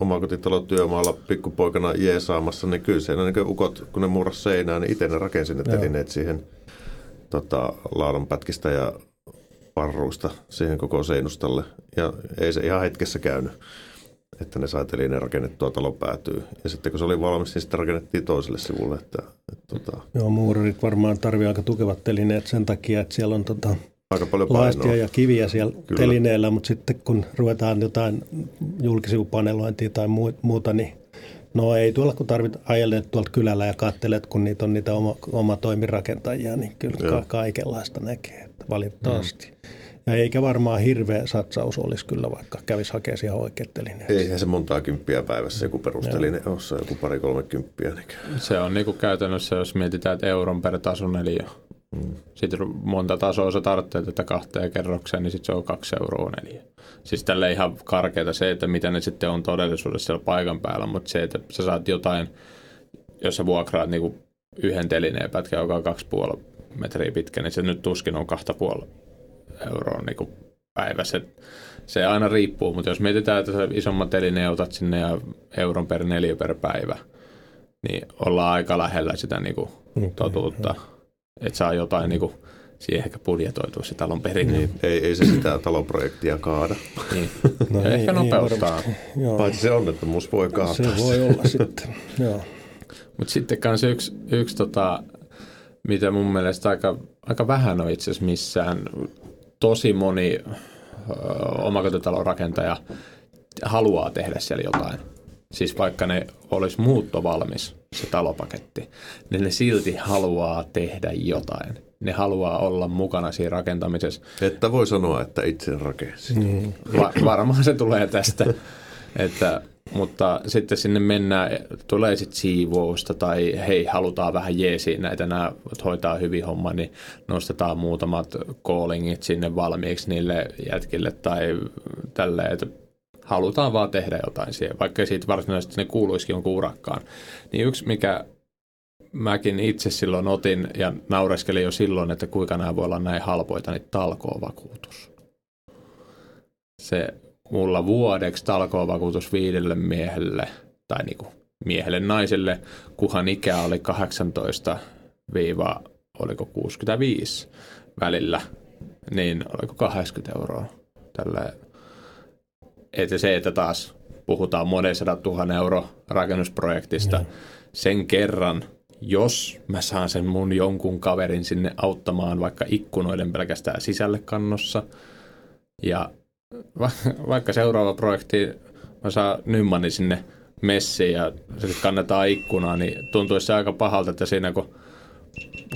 omakotitalon työmaalla pikkupoikana jeesaamassa, niin kyllä siinä niin ukot, kun ne murras seinään, niin itse ne rakensi ne telineet siihen tota, laudanpätkistä ja parruista siihen koko seinustalle. Ja ei se ihan hetkessä käynyt, että ne sai telineen rakennettua talon päätyy. Ja sitten kun se oli valmis, niin sitten rakennettiin toiselle sivulle. Että, että, tota... Joo, muurarit varmaan tarvii aika tukevat telineet sen takia, että siellä on tota, aika paljon laastia ja kiviä siellä Kyllä. telineellä, mutta sitten kun ruvetaan jotain julkisivupanelointia tai muuta, niin no ei tuolla kun tarvit ajella tuolta kylällä ja katselet, kun niitä on niitä oma, oma toimirakentajia, niin kyllä Joo. kaikenlaista näkee, että valitettavasti. Mm. Ja eikä varmaan hirveä satsaus olisi kyllä, vaikka kävisi hakemaan ihan oikeat telineet. Eihän se montaa kymppiä päivässä joku perusteline ole, se joku pari kolme kymppiä. Niin. Se on niin kuin käytännössä, jos mietitään, että euron per tasuneliö, Mm. Sitten monta tasoa sä tarvitsee että kahteen kerrokseen, niin sitten se on kaksi euroa neljä. Siis tälle ihan karkeata se, että mitä ne sitten on todellisuudessa siellä paikan päällä, mutta se, että sä saat jotain, jos sä vuokraat niin yhden telineen pätkä, joka on kaksi puoli metriä pitkä, niin se nyt tuskin on kahta puoli euroa niin päivässä. Se aina riippuu, mutta jos mietitään, että sä isomman telineen otat sinne ja euron per neljä per päivä, niin ollaan aika lähellä sitä niin kuin totuutta. Okay, että saa jotain niin kuin, siihen ehkä budjetoitua se talon perin. Niin, ei, ei se sitä talonprojektia kaada. Niin. No ei, ehkä nopeuttaa. Niin Paitsi se onnettomuus voi kaada. Se voi olla sitten, joo. Mutta sitten kanssa yksi, yksi tota, mitä mun mielestä aika, aika vähän on itse asiassa missään. Tosi moni ö, omakotitalon rakentaja haluaa tehdä siellä jotain. Siis vaikka ne olisi muutto valmis, se talopaketti, niin ne silti haluaa tehdä jotain. Ne haluaa olla mukana siinä rakentamisessa. Että voi sanoa, että itse rakensi. Mm. Va- varmaan se tulee tästä. että, mutta sitten sinne mennään, tulee sitten siivousta tai hei, halutaan vähän jeesiä näitä, nämä hoitaa hyvin homma, niin nostetaan muutamat callingit sinne valmiiksi niille jätkille tai tälleen, että halutaan vaan tehdä jotain siihen, vaikka siitä varsinaisesti ne kuuluisikin jonkun urakkaan. Niin yksi, mikä mäkin itse silloin otin ja naureskelin jo silloin, että kuinka nämä voi olla näin halpoita, niin talkoovakuutus. Se mulla vuodeksi talkoovakuutus viidelle miehelle, tai niinku miehelle naiselle, kuhan ikä oli 18 viiva, oliko 65 välillä, niin oliko 80 euroa tällä että se, että taas puhutaan monen tuhannen euro rakennusprojektista, mm. sen kerran, jos mä saan sen mun jonkun kaverin sinne auttamaan vaikka ikkunoiden pelkästään sisälle kannossa, ja va- vaikka seuraava projekti, mä saan Nymanin sinne messiin ja se kannetaan ikkunaa, niin tuntuisi se aika pahalta, että siinä kun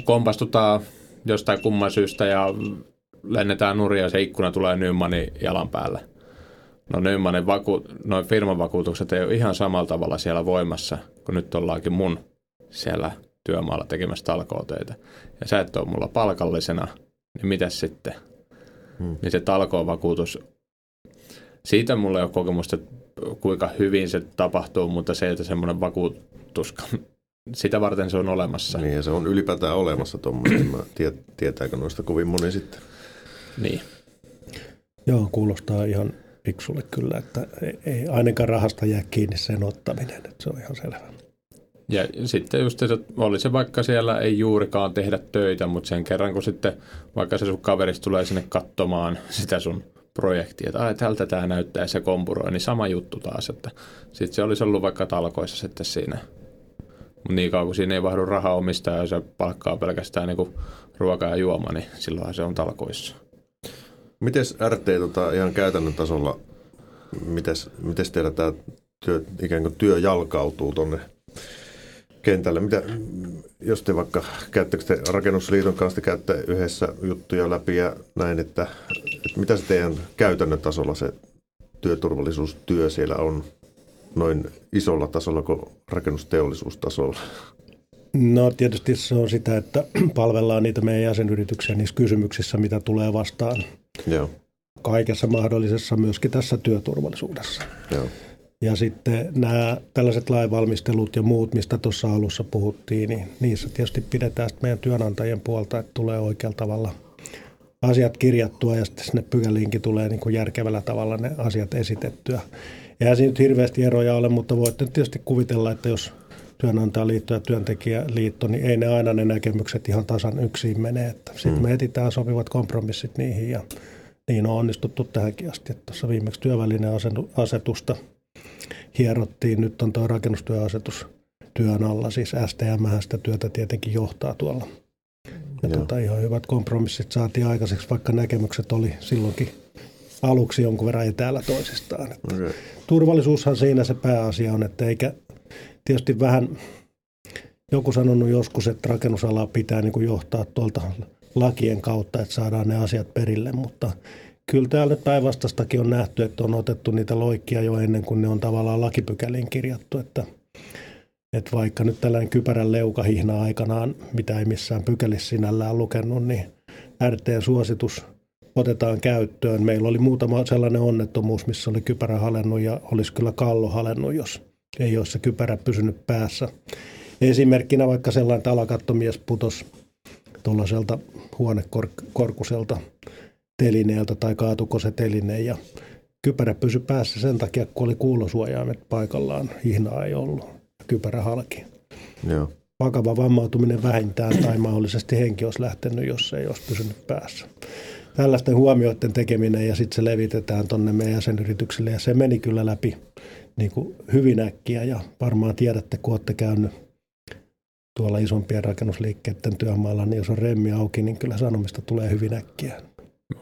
kompastutaan jostain kumman syystä ja lennetään nuria ja se ikkuna tulee Nymanin jalan päälle No Nymanin vaku, noin firman vakuutukset ei ole ihan samalla tavalla siellä voimassa, kun nyt ollaankin mun siellä työmaalla tekemässä talkootöitä. Ja sä et ole mulla palkallisena, niin mitä sitten? Hmm. Niin se talkoovakuutus, siitä mulla ei ole kokemusta, kuinka hyvin se tapahtuu, mutta se, että semmoinen vakuutus, sitä varten se on olemassa. Niin, ja se on ylipäätään olemassa tuommoista. Tietääkö noista kovin moni sitten? Niin. Joo, kuulostaa ihan fiksulle kyllä, että ei ainakaan rahasta jää kiinni sen ottaminen, että se on ihan selvä. Ja sitten just, että oli se vaikka siellä ei juurikaan tehdä töitä, mutta sen kerran kun sitten vaikka se sun kaverista tulee sinne katsomaan sitä sun projektia, että ai tältä tämä näyttää se kompuroi, niin sama juttu taas, että sitten se olisi ollut vaikka talkoissa sitten siinä. Mutta niin kauan kun siinä ei vahdu rahaa omistaa ja se palkkaa pelkästään niin ruokaa ja juoma, niin silloinhan se on talkoissa. Miten RT tota, ihan käytännön tasolla, miten teillä tämä työ, ikään kuin työ jalkautuu tuonne kentälle? Mitä, jos te vaikka käyttekö te Rakennusliiton kanssa te käytte yhdessä juttuja läpi ja näin, että, että mitä se teidän käytännön tasolla se työturvallisuustyö siellä on noin isolla tasolla kuin rakennusteollisuustasolla? No tietysti se on sitä, että palvellaan niitä meidän jäsenyrityksiä niissä kysymyksissä, mitä tulee vastaan. Kaikessa mahdollisessa, myöskin tässä työturvallisuudessa. Joo. Ja sitten nämä tällaiset lainvalmistelut ja muut, mistä tuossa alussa puhuttiin, niin niissä tietysti pidetään sitten meidän työnantajien puolta, että tulee oikealla tavalla asiat kirjattua ja sitten sinne pykäliinkin tulee niin kuin järkevällä tavalla ne asiat esitettyä. Eihän siinä nyt hirveästi eroja ole, mutta voitte tietysti kuvitella, että jos työnantajaliitto ja työntekijäliitto, niin ei ne aina ne näkemykset ihan tasan yksin mene. Sitten mm. me etsitään sopivat kompromissit niihin ja niin on onnistuttu tähänkin asti. Että tuossa viimeksi työvälineen asetusta hierottiin, nyt on tuo rakennustyöasetus työn alla, siis STM sitä työtä tietenkin johtaa tuolla. Ja tota, ihan hyvät kompromissit saatiin aikaiseksi, vaikka näkemykset oli silloinkin aluksi jonkun verran etäällä toisistaan. Okay. Turvallisuushan siinä se pääasia on, että eikä tietysti vähän joku sanonut joskus, että rakennusalaa pitää niin kuin johtaa tuolta lakien kautta, että saadaan ne asiat perille, mutta kyllä täällä päinvastastakin on nähty, että on otettu niitä loikkia jo ennen kuin ne on tavallaan lakipykäliin kirjattu, että, että vaikka nyt tällainen kypärän leukahihna aikanaan, mitä ei missään pykälissä sinällään lukenut, niin RT-suositus otetaan käyttöön. Meillä oli muutama sellainen onnettomuus, missä oli kypärä halennut ja olisi kyllä kallo halennut, jos ei ole se kypärä pysynyt päässä. Esimerkkinä vaikka sellainen talakattomies putos tuollaiselta huonekorkuselta telineeltä tai kaatuko se teline ja kypärä pysyi päässä sen takia, kun oli kuulosuojaimet paikallaan. Hihnaa ei ollut. Kypärä halki. Joo. Vakava vammautuminen vähintään tai mahdollisesti henki olisi lähtenyt, jos ei olisi pysynyt päässä. Tällaisten huomioiden tekeminen ja sitten se levitetään tuonne meidän jäsenyrityksille ja se meni kyllä läpi niin kuin hyvin äkkiä ja varmaan tiedätte, kun olette käynyt tuolla isompien rakennusliikkeiden työmaalla, niin jos on remmi auki, niin kyllä sanomista tulee hyvin äkkiä.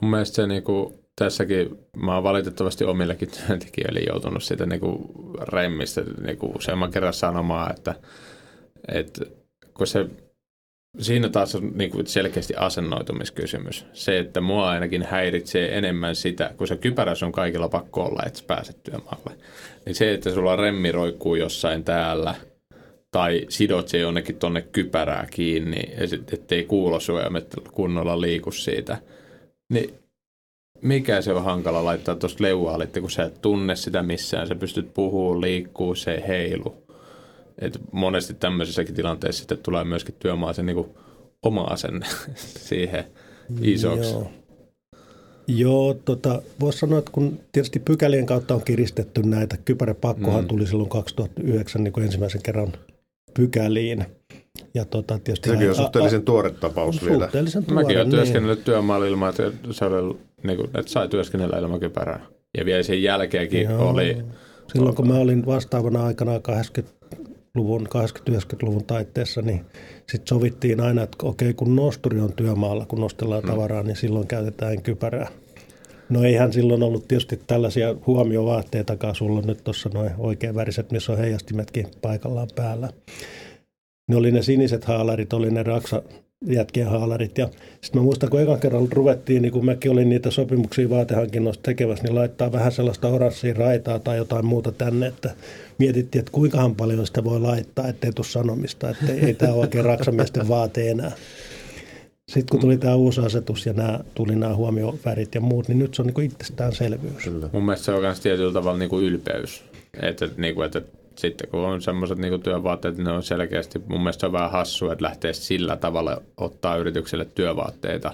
Mun mielestä se niin kuin, tässäkin, mä oon valitettavasti omillekin työntekijöille joutunut siitä niin kuin remmistä niin kuin useamman kerran sanomaan, että, että kun se Siinä taas on niin kuin selkeästi asennoitumiskysymys. Se, että mua ainakin häiritsee enemmän sitä, kun se kypäräs on kaikilla pakko olla, että pääset työmaalle. Niin se, että sulla remmi roikkuu jossain täällä tai sidot se jonnekin tonne kypärää kiinni, ettei kuulosuojamet kunnolla liiku siitä. Niin mikä se on hankala laittaa tuosta leuaalitte, kun sä et tunne sitä missään, sä pystyt puhumaan, liikkuu, se ei heilu. Et monesti tämmöisessäkin tilanteessa sitten tulee myöskin työmaa se niinku oma asenne siihen isoksi. Joo. Joo, tota, voisi sanoa, että kun tietysti pykälien kautta on kiristetty näitä, kypäräpakkohan mm. tuli silloin 2009 niin kuin ensimmäisen kerran pykäliin. Ja tota, tietysti Sekin on suhteellisen a, tuore tapaus vielä. Suhteellisen tuore, Mäkin olen niin. työskennellyt työmaalla ilman, että, se oli, niin kuin, että sai työskennellä ilman kypärää. Ja vielä sen jälkeenkin Joo. oli... Silloin kun mä olin vastaavana aikana 80-luvun, 80-90-luvun taitteessa, niin sitten sovittiin aina, että okei, kun nosturi on työmaalla, kun nostellaan mm. tavaraa, niin silloin käytetään kypärää. No eihän silloin ollut tietysti tällaisia huomiovaatteitakaan. Sulla on nyt tuossa noin oikein väriset, missä on heijastimetkin paikallaan päällä. Ne oli ne siniset haalarit, oli ne raksa jätkien haalarit. Ja sitten mä muistan, kun ekan kerran ruvettiin, niin kun mäkin olin niitä sopimuksia vaatehankinnoista tekemässä, niin laittaa vähän sellaista oranssia raitaa tai jotain muuta tänne, että mietittiin, että kuinkahan paljon sitä voi laittaa, ettei tule sanomista, että ei, tämä oikein raksamiesten vaate enää. Sitten kun tuli tämä uusi asetus ja nämä, tuli nämä huomiovärit ja muut, niin nyt se on niin itsestäänselvyys. Kyllä. Mun mielestä se on myös tietyllä tavalla niin kuin ylpeys. Että, niin kuin, että sitten kun on semmoiset niin työvaatteet, niin ne on selkeästi, mun mielestä se on vähän hassua, että lähtee sillä tavalla ottaa yritykselle työvaatteita,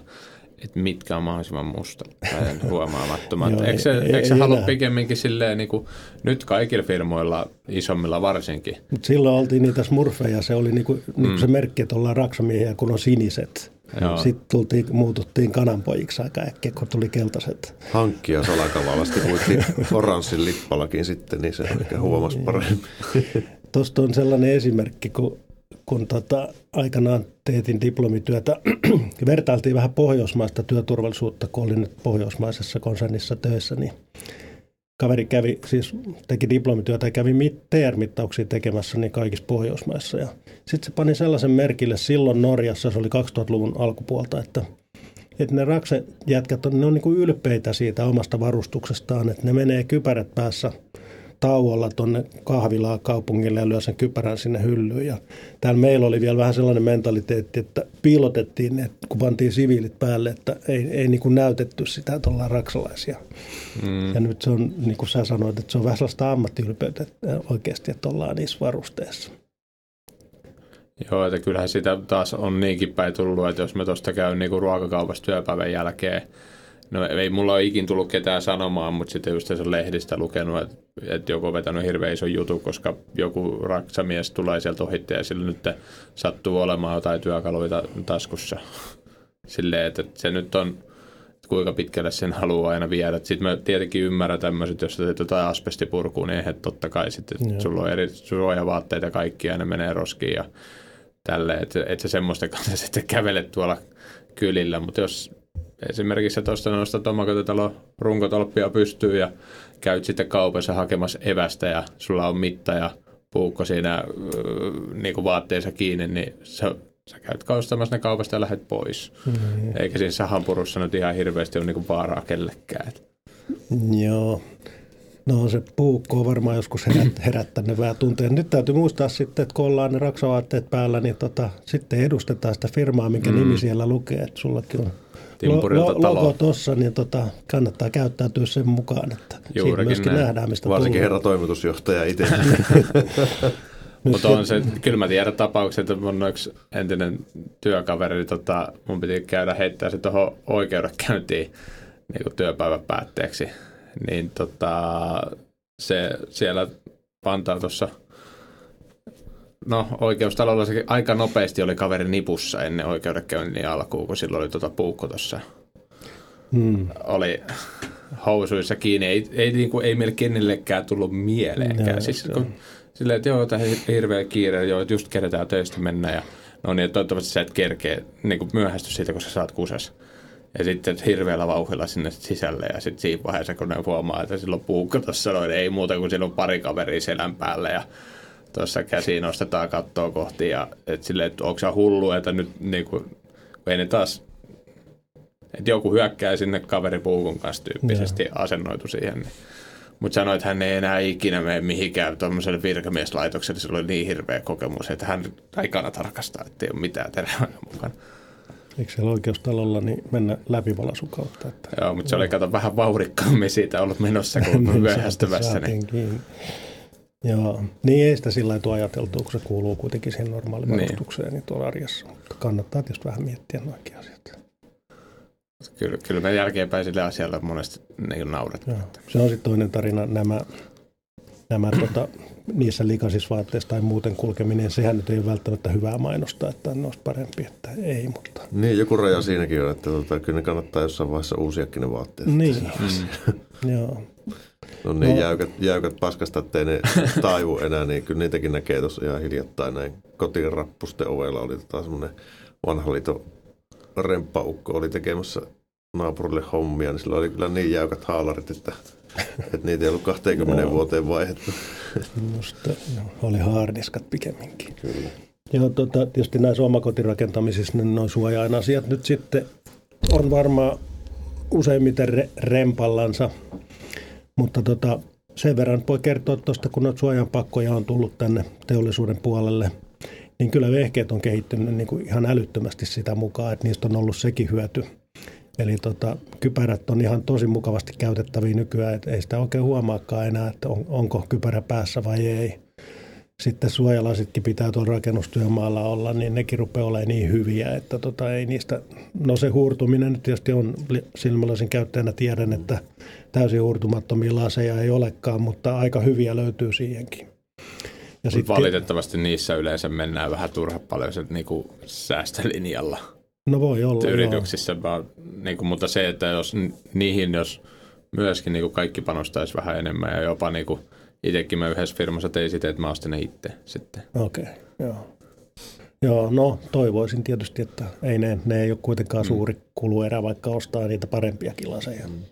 että mitkä on mahdollisimman musta tai huomaamattomat. Joo, eikö se, ei, eikö se ei halua enää. pikemminkin silleen, niin kuin, nyt kaikilla firmoilla, isommilla varsinkin? Mut silloin oltiin niitä smurfeja, se oli niin kuin, mm. niin kuin se merkki, että ollaan raksamiehiä, kun on siniset. Joo. Sitten tultiin, muututtiin kananpojiksi aika äkkiä, kun tuli keltaiset. Hankkia salakavallasti kuitti oranssin lippalakin sitten, niin se ehkä huomasi paremmin. Tuosta on sellainen esimerkki, kun, kun tota, aikanaan teetin diplomityötä, vertailtiin vähän pohjoismaista työturvallisuutta, kun olin nyt pohjoismaisessa konsernissa töissä, niin kaveri kävi, siis teki diplomityötä ja kävi TR-mittauksia tekemässä niin kaikissa Pohjoismaissa. Ja sitten se pani sellaisen merkille silloin Norjassa, se oli 2000-luvun alkupuolta, että, että ne raksejätkät on, ne on niin kuin ylpeitä siitä omasta varustuksestaan, että ne menee kypärät päässä – tauolla tuonne kahvilaan kaupungille ja lyö sen kypärän sinne hyllyyn. Ja täällä meillä oli vielä vähän sellainen mentaliteetti, että piilotettiin ne, kun pantiin siviilit päälle, että ei, ei niin kuin näytetty sitä, että ollaan raksalaisia. Mm. Ja nyt se on, niin kuin sä sanoit, että se on vähän sellaista ammattiylpeyttä että oikeasti, että ollaan niissä varusteissa. Joo, että kyllähän sitä taas on niinkin päin tullut, että jos me tuosta käyn niin kuin ruokakaupassa työpäivän jälkeen, No ei mulla ole ikin tullut ketään sanomaan, mutta sitten just se lehdistä lukenut, että, että joku on vetänyt hirveän iso jutu, koska joku raksamies tulee sieltä ohitte ja sillä nyt sattuu olemaan jotain työkaluita taskussa. Silleen, että se nyt on, että kuinka pitkälle sen haluaa aina viedä. Sitten mä tietenkin ymmärrän tämmöiset, jos teet jotain asbestipurkuun, niin eihän totta kai sitten, että sulla on eri suojavaatteita ja kaikki ja ne menee roskiin ja tälleen, että et sä semmoista kanssa sitten kävelet tuolla kylillä, mutta jos esimerkiksi tuosta nostat omakotitalon runkotolppia pystyy ja käyt sitten kaupassa hakemassa evästä ja sulla on mitta ja puukko siinä niin kuin vaatteessa kiinni, niin sä, sä käyt kaustamassa ne kaupasta ja lähdet pois. Mm. Eikä siinä sahanpurussa nyt ihan hirveästi ole niin kuin vaaraa kellekään. Joo. No se puukko on varmaan joskus herät, herättänyt vähän tunteen. Nyt täytyy muistaa sitten, että kun ollaan ne raksavaatteet päällä, niin tota, sitten edustetaan sitä firmaa, minkä mm. nimi siellä lukee. Että sullakin on lo, lo, logo tuossa, niin tota, kannattaa käyttäytyä sen mukaan, että Juurikin siinä myöskin näin. nähdään, mistä Varsinkin herra toimitusjohtaja itse. Mutta on se, kyllä mä tiedän tapauksia, että mun yksi entinen työkaveri, niin tota, mun piti käydä heittää se tuohon oikeudenkäyntiin niin kuin työpäivän päätteeksi. Niin tota, se siellä Vantaa tuossa no oikeustalolla se aika nopeasti oli kaveri nipussa ennen oikeudenkäynnin alkuun, kun silloin oli tuota puukko tuossa. Hmm. Oli housuissa kiinni. Ei, ei, niin kuin, ei meille kenellekään tullut mieleenkään. No, siis, kun, silleen, että joo, tämä hirveä kiire, joo, että just kerätään töistä mennä ja no niin, että toivottavasti sä et kerkeä niin kuin myöhästy siitä, koska sä saat kusas. Ja sitten hirveällä vauhilla sinne sisälle ja sitten siinä vaiheessa, kun ne huomaa, että silloin puukko tuossa noin, ei muuta kuin silloin pari kaveria selän päällä ja tuossa käsi nostetaan kattoa kohti ja et silleen, että onko se hullu, että nyt niin kuin, ei ne taas, että joku hyökkää sinne kaveripuukon kanssa tyyppisesti ja. asennoitu siihen. Niin. Mutta sanoi, että hän ei enää ikinä mene mihinkään tuommoiselle virkamieslaitokselle. Sillä oli niin hirveä kokemus, että hän ei kannata tarkastaa, että ei ole mitään terävää mukana. Eikö siellä oikeustalolla niin mennä läpivalaisun kautta? Että... Joo, mutta se oli kato vähän vaurikkaammin siitä ollut menossa kuin niin, myöhästyvässä. Niin. Joo, niin ei sitä sillä tavalla ajateltu, kun se kuuluu kuitenkin siihen normaaliin niin. varustukseen niin tuolla arjessa. Mutta kannattaa tietysti vähän miettiä noikin asiat. Kyllä, kyllä me jälkeenpäin sille asialle monesti niin nauret. Joo. Se on sitten toinen tarina, nämä, nämä tota, niissä likaisissa vaatteissa tai muuten kulkeminen, sehän nyt ei ole välttämättä hyvää mainosta, että ne olisi parempi, että ei, mutta... Niin, joku raja siinäkin on, että tota, kyllä ne kannattaa jossain vaiheessa uusiakin ne vaatteet. Niin, mm. joo. No niin no. jäykät, jäykät paskasta, ettei ne taivu enää, niin kyllä niitäkin näkee tuossa ihan hiljattain näin kotiin rappusten ovella oli tota semmoinen vanha liito remppaukko oli tekemässä naapurille hommia, niin sillä oli kyllä niin jäykät haalarit, että, että niitä ei ollut 20 no. vuoteen vaihdettu. Musta oli haarniskat pikemminkin. Kyllä. Joo, tota, tietysti näissä omakotirakentamisissa niin noin suojain asiat nyt sitten on varmaan useimmiten re- rempallansa – mutta tota, sen verran voi kertoa tuosta, kun noita suojanpakkoja on tullut tänne teollisuuden puolelle, niin kyllä vehkeet on kehittynyt niin kuin ihan älyttömästi sitä mukaan, että niistä on ollut sekin hyöty. Eli tota, kypärät on ihan tosi mukavasti käytettäviä nykyään, että ei sitä oikein huomaakaan enää, että on, onko kypärä päässä vai ei sitten suojalasitkin pitää tuolla rakennustyömaalla olla, niin nekin rupeaa olemaan niin hyviä, että tota, ei niistä, no se huurtuminen nyt tietysti on silmälasin käyttäjänä tiedän, että täysin huurtumattomia laseja ei olekaan, mutta aika hyviä löytyy siihenkin. Ja sitten, valitettavasti niissä yleensä mennään vähän turha paljon se, niin kuin säästölinjalla. No voi olla, Yrityksissä, vaan, niin kuin, mutta se, että jos niihin, jos myöskin niin kuin kaikki panostaisi vähän enemmän ja jopa niin kuin, itsekin mä yhdessä firmassa tein sitä, että mä ostin ne itse sitten. Okei, okay, joo. Joo, no toivoisin tietysti, että ei ne, ne ei ole kuitenkaan mm. suuri kuluerä, vaikka ostaa niitä parempiakin laseja. Mm.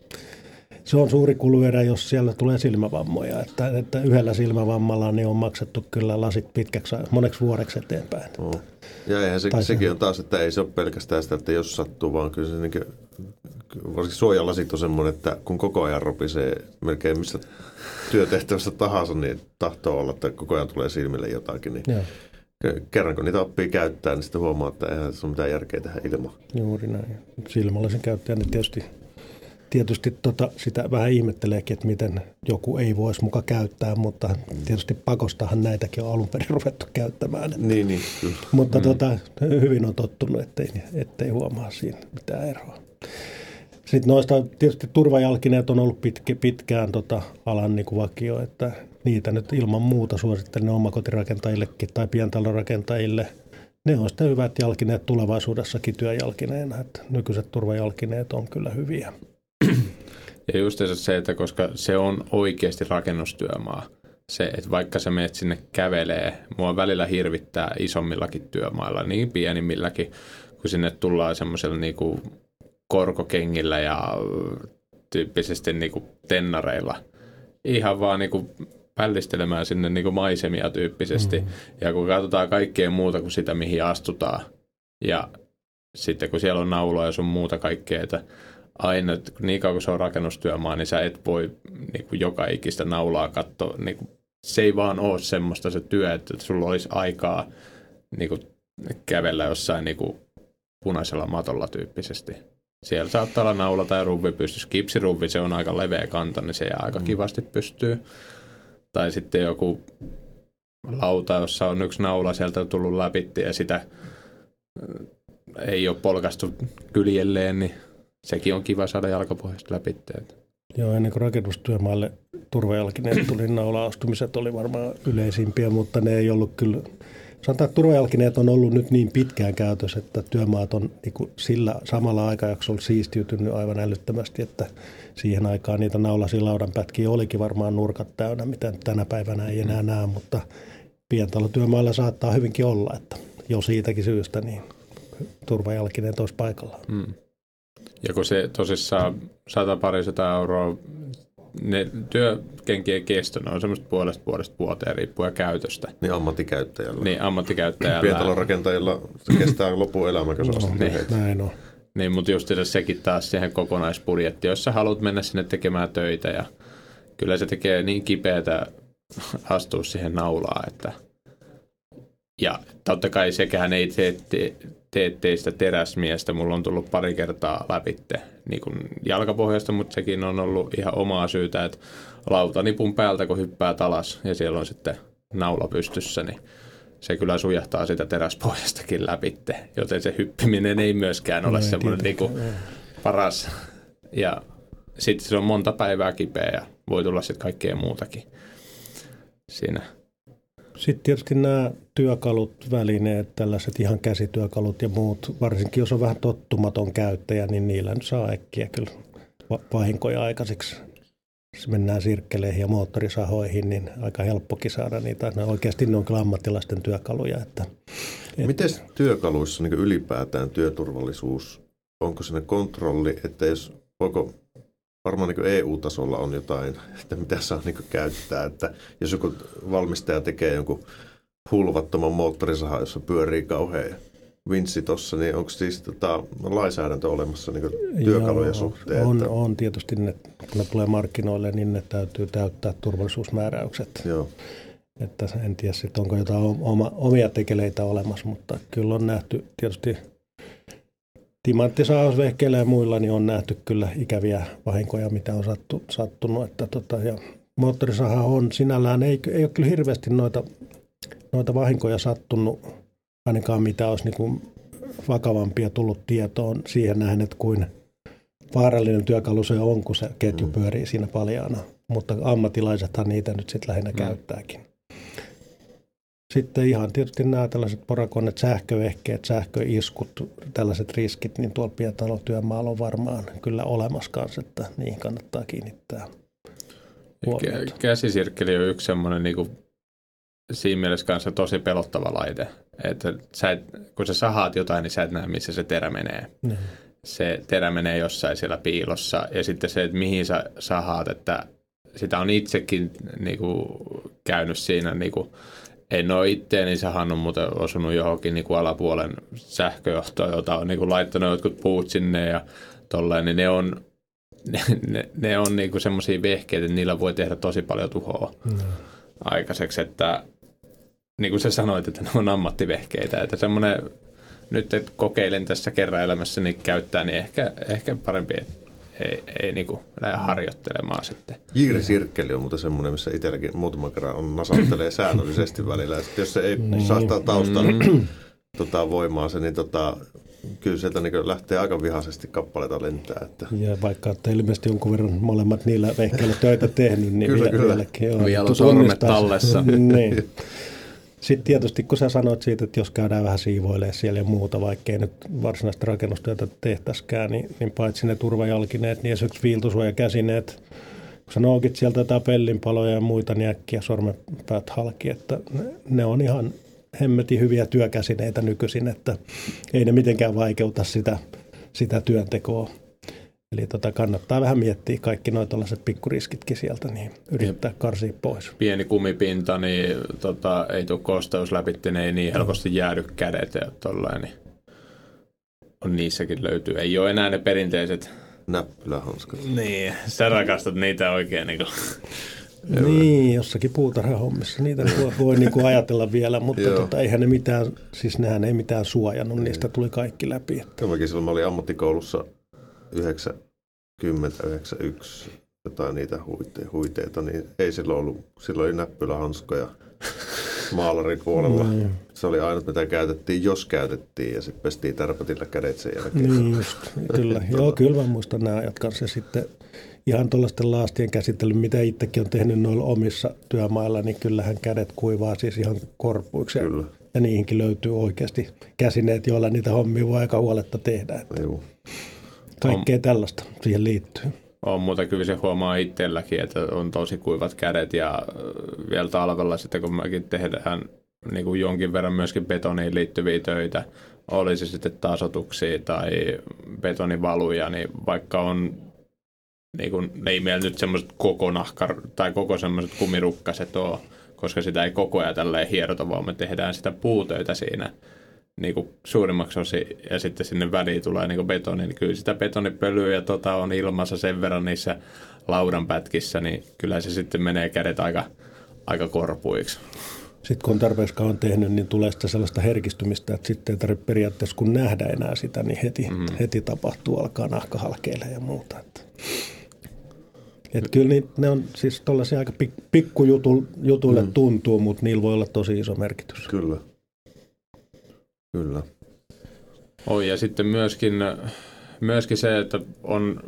Se on suuri kuluerä, jos siellä tulee silmävammoja, että, että yhdellä silmävammalla niin on maksettu kyllä lasit pitkäksi, moneksi vuodeksi eteenpäin. Oh. Ja eihän se, sekin on taas, että ei se ole pelkästään sitä, että jos sattuu, vaan kyllä se niin kuin, varsinkin suojalasit on semmoinen, että kun koko ajan ropisee melkein missä työtehtävässä tahansa, niin tahtoo olla, että koko ajan tulee silmille jotakin. Niin Joo. Kerran kun niitä oppii käyttää, niin sitten huomaa, että eihän se ole mitään järkeä tehdä ilman. Juuri näin. Silmälasin käyttäjä niin tietysti, tietysti tota, sitä vähän ihmetteleekin, että miten joku ei voisi muka käyttää, mutta tietysti pakostahan näitäkin on alun perin ruvettu käyttämään. Että, niin, niin, kyllä. Mutta mm. tota, hyvin on tottunut, ettei, ettei huomaa siinä mitään eroa. Sitten noista tietysti turvajalkineet on ollut pitkä, pitkään tota alan niin kuin vakio, että niitä nyt ilman muuta suosittelen omakotirakentajillekin tai pientalorakentajille. Ne on sitten hyvät jalkineet tulevaisuudessakin työjalkineena, että nykyiset turvajalkineet on kyllä hyviä. Ja just se, että koska se on oikeasti rakennustyömaa, se, että vaikka sä menet sinne kävelee, mua välillä hirvittää isommillakin työmailla, niin pienimmilläkin, kun sinne tullaan semmoisella niinku korkokengillä ja tyyppisesti niinku tennareilla. Ihan vaan niinku pällistelemään sinne niinku maisemia tyyppisesti. Mm-hmm. Ja kun katsotaan kaikkea muuta kuin sitä, mihin astutaan. Ja sitten kun siellä on nauloja ja sun muuta kaikkea, että aina, niin kauan kuin se on rakennustyömaa, niin sä et voi niin kuin joka ikistä naulaa katsoa. Niin kuin, se ei vaan ole semmoista se työ, että sulla olisi aikaa niin kuin, kävellä jossain niin kuin, punaisella matolla tyyppisesti. Siellä saattaa olla naula tai ruuvi pystyssä. Kipsiruvvi, se on aika leveä kanta, niin se jää aika mm. kivasti pystyy. Tai sitten joku lauta, jossa on yksi naula sieltä tullut läpi ja sitä ei ole polkastu kyljelleen, niin sekin on kiva saada jalkapohjasta läpi. Joo, ennen kuin rakennustyömaalle turvajalkineet tuli, naulaustumiset oli varmaan yleisimpiä, mutta ne ei ollut kyllä Sanotaan, että turvajalkineet on ollut nyt niin pitkään käytössä, että työmaat on niin kuin sillä samalla aikajaksolla siistiytynyt aivan älyttömästi, että siihen aikaan niitä naulasilaudan pätkiä olikin varmaan nurkat täynnä, mitä tänä päivänä ei enää näe, mutta pientalotyömailla saattaa hyvinkin olla, että jo siitäkin syystä niin turvajalkineet olisi paikalla. Hmm. Ja kun se tosissaan sata parisataa euroa, ne työkenkien kesto, ne on semmoista puolesta vuodesta vuoteen riippuen käytöstä. Niin ammattikäyttäjällä. Niin ammattikäyttäjällä. Pientalorakentajilla se kestää loppuelämä, kun se on no, Näin on. Niin, mutta just sekin taas siihen kokonaisbudjettiin, jos sä haluat mennä sinne tekemään töitä ja kyllä se tekee niin kipeätä astua siihen naulaan, että ja totta kai sekään ei tee, tee, tee teistä teräsmiestä. Mulla on tullut pari kertaa läpitte niin kuin jalkapohjasta, mutta sekin on ollut ihan omaa syytä, että lautanipun päältä kun hyppää talas ja siellä on sitten naula pystyssä, niin se kyllä sujahtaa sitä teräspohjastakin läpitte, joten se hyppiminen ei myöskään ole no, semmoinen niin kuin paras. Ja sitten se on monta päivää kipeä ja voi tulla sitten kaikkea muutakin siinä sitten tietysti nämä työkalut, välineet, tällaiset ihan käsityökalut ja muut, varsinkin jos on vähän tottumaton käyttäjä, niin niillä nyt saa äkkiä kyllä vahinkoja aikaiseksi. Jos mennään sirkkeleihin ja moottorisahoihin, niin aika helppokin saada niitä. Ne oikeasti ne on kyllä ammattilaisten työkaluja. Että, että. Miten työkaluissa niin ylipäätään työturvallisuus, onko se kontrolli, että jos voiko varmaan niin EU-tasolla on jotain, että mitä saa niin käyttää. Että jos joku valmistaja tekee jonkun hulvattoman moottorisahan, jossa pyörii kauhean vinssi tuossa, niin onko siis tota, lainsäädäntö olemassa niin työkalujen Joo, suhteen? On, että... on tietysti, ne, kun ne tulee markkinoille, niin ne täytyy täyttää turvallisuusmääräykset. Joo. Että en tiedä sitten, onko jotain oma, omia tekeleitä olemassa, mutta kyllä on nähty tietysti – timanttisahausvehkeillä ja muilla niin on nähty kyllä ikäviä vahinkoja, mitä on sattu, sattunut. Että tota, ja moottorisaha on sinällään, ei, ei ole kyllä hirveästi noita, noita vahinkoja sattunut, ainakaan mitä olisi niin kuin vakavampia tullut tietoon siihen nähden, että kuin vaarallinen työkalu se on, kun se ketju mm. pyörii siinä paljaana. Mutta ammattilaisethan niitä nyt sitten lähinnä mm. käyttääkin. Sitten ihan tietysti nämä tällaiset porakoneet, sähkövehkeet, sähköiskut, tällaiset riskit, niin tuolla pientalotyömaalla on varmaan kyllä olemassa kanssa, että niihin kannattaa kiinnittää huomiota. Käsisirkkeli on yksi semmoinen niin kuin, siinä mielessä kanssa tosi pelottava laite. Että sä et, kun sä sahaat jotain, niin sä et näe, missä se terä menee. Mm. Se terä menee jossain siellä piilossa. Ja sitten se, että mihin sä sahaat, että sitä on itsekin niin kuin, käynyt siinä niin kuin, en ole itteeni, sehän on muuten osunut johonkin niin kuin alapuolen sähköjohtoon, jota on niin kuin laittanut jotkut puut sinne ja tolleen, niin ne on, ne, ne, ne on niin semmoisia vehkeitä, että niillä voi tehdä tosi paljon tuhoa mm. aikaiseksi, että niin kuin sä sanoit, että ne on ammattivehkeitä, että semmoinen nyt että kokeilen tässä kerran elämässäni käyttää, niin ehkä, ehkä parempi, että ei, ei niin kuin lähde harjoittelemaan sitten. Jiirisirkkeli on muuten semmoinen, missä itselläkin muutaman kerran on nasattelee säännöllisesti välillä. Ja jos se ei niin. saa taustalla mm. tota, voimaa se, niin tota, kyllä sieltä niin lähtee aika vihaisesti kappaleita lentää. Että. Ja vaikka olette ilmeisesti jonkun verran molemmat niillä vehkeillä töitä tehnyt, niin kyllä, vielä, kyllä. vieläkin joo, Vielä on sormet tallessa. niin. Sitten tietysti kun sä sanoit siitä, että jos käydään vähän siivoilemaan siellä ja muuta, vaikkei nyt varsinaista rakennustyötä tehtäskään, niin, niin paitsi ne turvajalkineet, niin esimerkiksi viiltosuojakäsineet, kun sä noukit sieltä jotain pellinpaloja ja muita, niin äkkiä sormenpäät halki, että ne, ne on ihan hemmetin hyviä työkäsineitä nykyisin, että ei ne mitenkään vaikeuta sitä, sitä työntekoa. Eli tota, kannattaa vähän miettiä kaikki noin tällaiset pikkuriskitkin sieltä, niin yrittää karsia pois. Pieni kumipinta, niin tota, ei tule kosteus läpi, niin ei niin helposti jäädy kädet ja tollain, niin on niissäkin löytyy. Ei ole enää ne perinteiset näppylähanskat. Niin, sä rakastat niitä oikein niin kuin niin, jossakin puutarhahommissa. Niitä voi, voi niin kuin ajatella vielä, mutta tota, eihän ne mitään, siis nehän ei mitään suojannut, niistä tuli kaikki läpi. Että. Mäkin silloin mä olin ammattikoulussa 90, 91 jotain niitä huite, huiteita, niin ei silloin ollut, silloin oli näppylähanskoja maalarin puolella. Mm. Se oli ainut, mitä käytettiin, jos käytettiin, ja sitten pestiin tärpätillä kädet sen jälkeen. Niin just, kyllä. Joo, kyllä mä muistan nämä ajat kanssa. Sitten ihan tuollaisten laastien käsittely, mitä itsekin on tehnyt noilla omissa työmailla, niin kyllähän kädet kuivaa siis ihan korpuiksi. Kyllä. Ja niihinkin löytyy oikeasti käsineet, joilla niitä hommia voi aika huoletta tehdä. Että Joo. Kaikkea on, tällaista siihen liittyy. On, mutta kyllä se huomaa itselläkin, että on tosi kuivat kädet ja vielä talvella sitten kun mäkin tehdään niin kuin jonkin verran myöskin betoniin liittyviä töitä, olisi sitten tasotuksia tai betonivaluja, niin vaikka on niin kuin, ei meillä nyt semmoiset koko nahkar, tai koko semmoiset kumirukkaset ole, koska sitä ei koko ajan tälleen hierota, vaan me tehdään sitä puutöitä siinä niin kuin suurimmaksi osi, ja sitten sinne väliin tulee niin kuin betoni, niin kyllä sitä betonipölyä ja tota on ilmassa sen verran niissä laudanpätkissä, niin kyllä se sitten menee kädet aika, aika korpuiksi. Sitten kun on tarpeeksi kauan tehnyt, niin tulee sitä sellaista herkistymistä, että sitten ei tarvitse periaatteessa kun nähdä enää sitä, niin heti, mm. heti tapahtuu, alkaa nahka halkeilla ja muuta. Että. Et kyllä niitä, ne on siis tuollaisia aika pik, pikkujutuille mm. tuntuu, mutta niillä voi olla tosi iso merkitys. Kyllä. Kyllä. Oi, ja sitten myöskin, myöskin se, että on,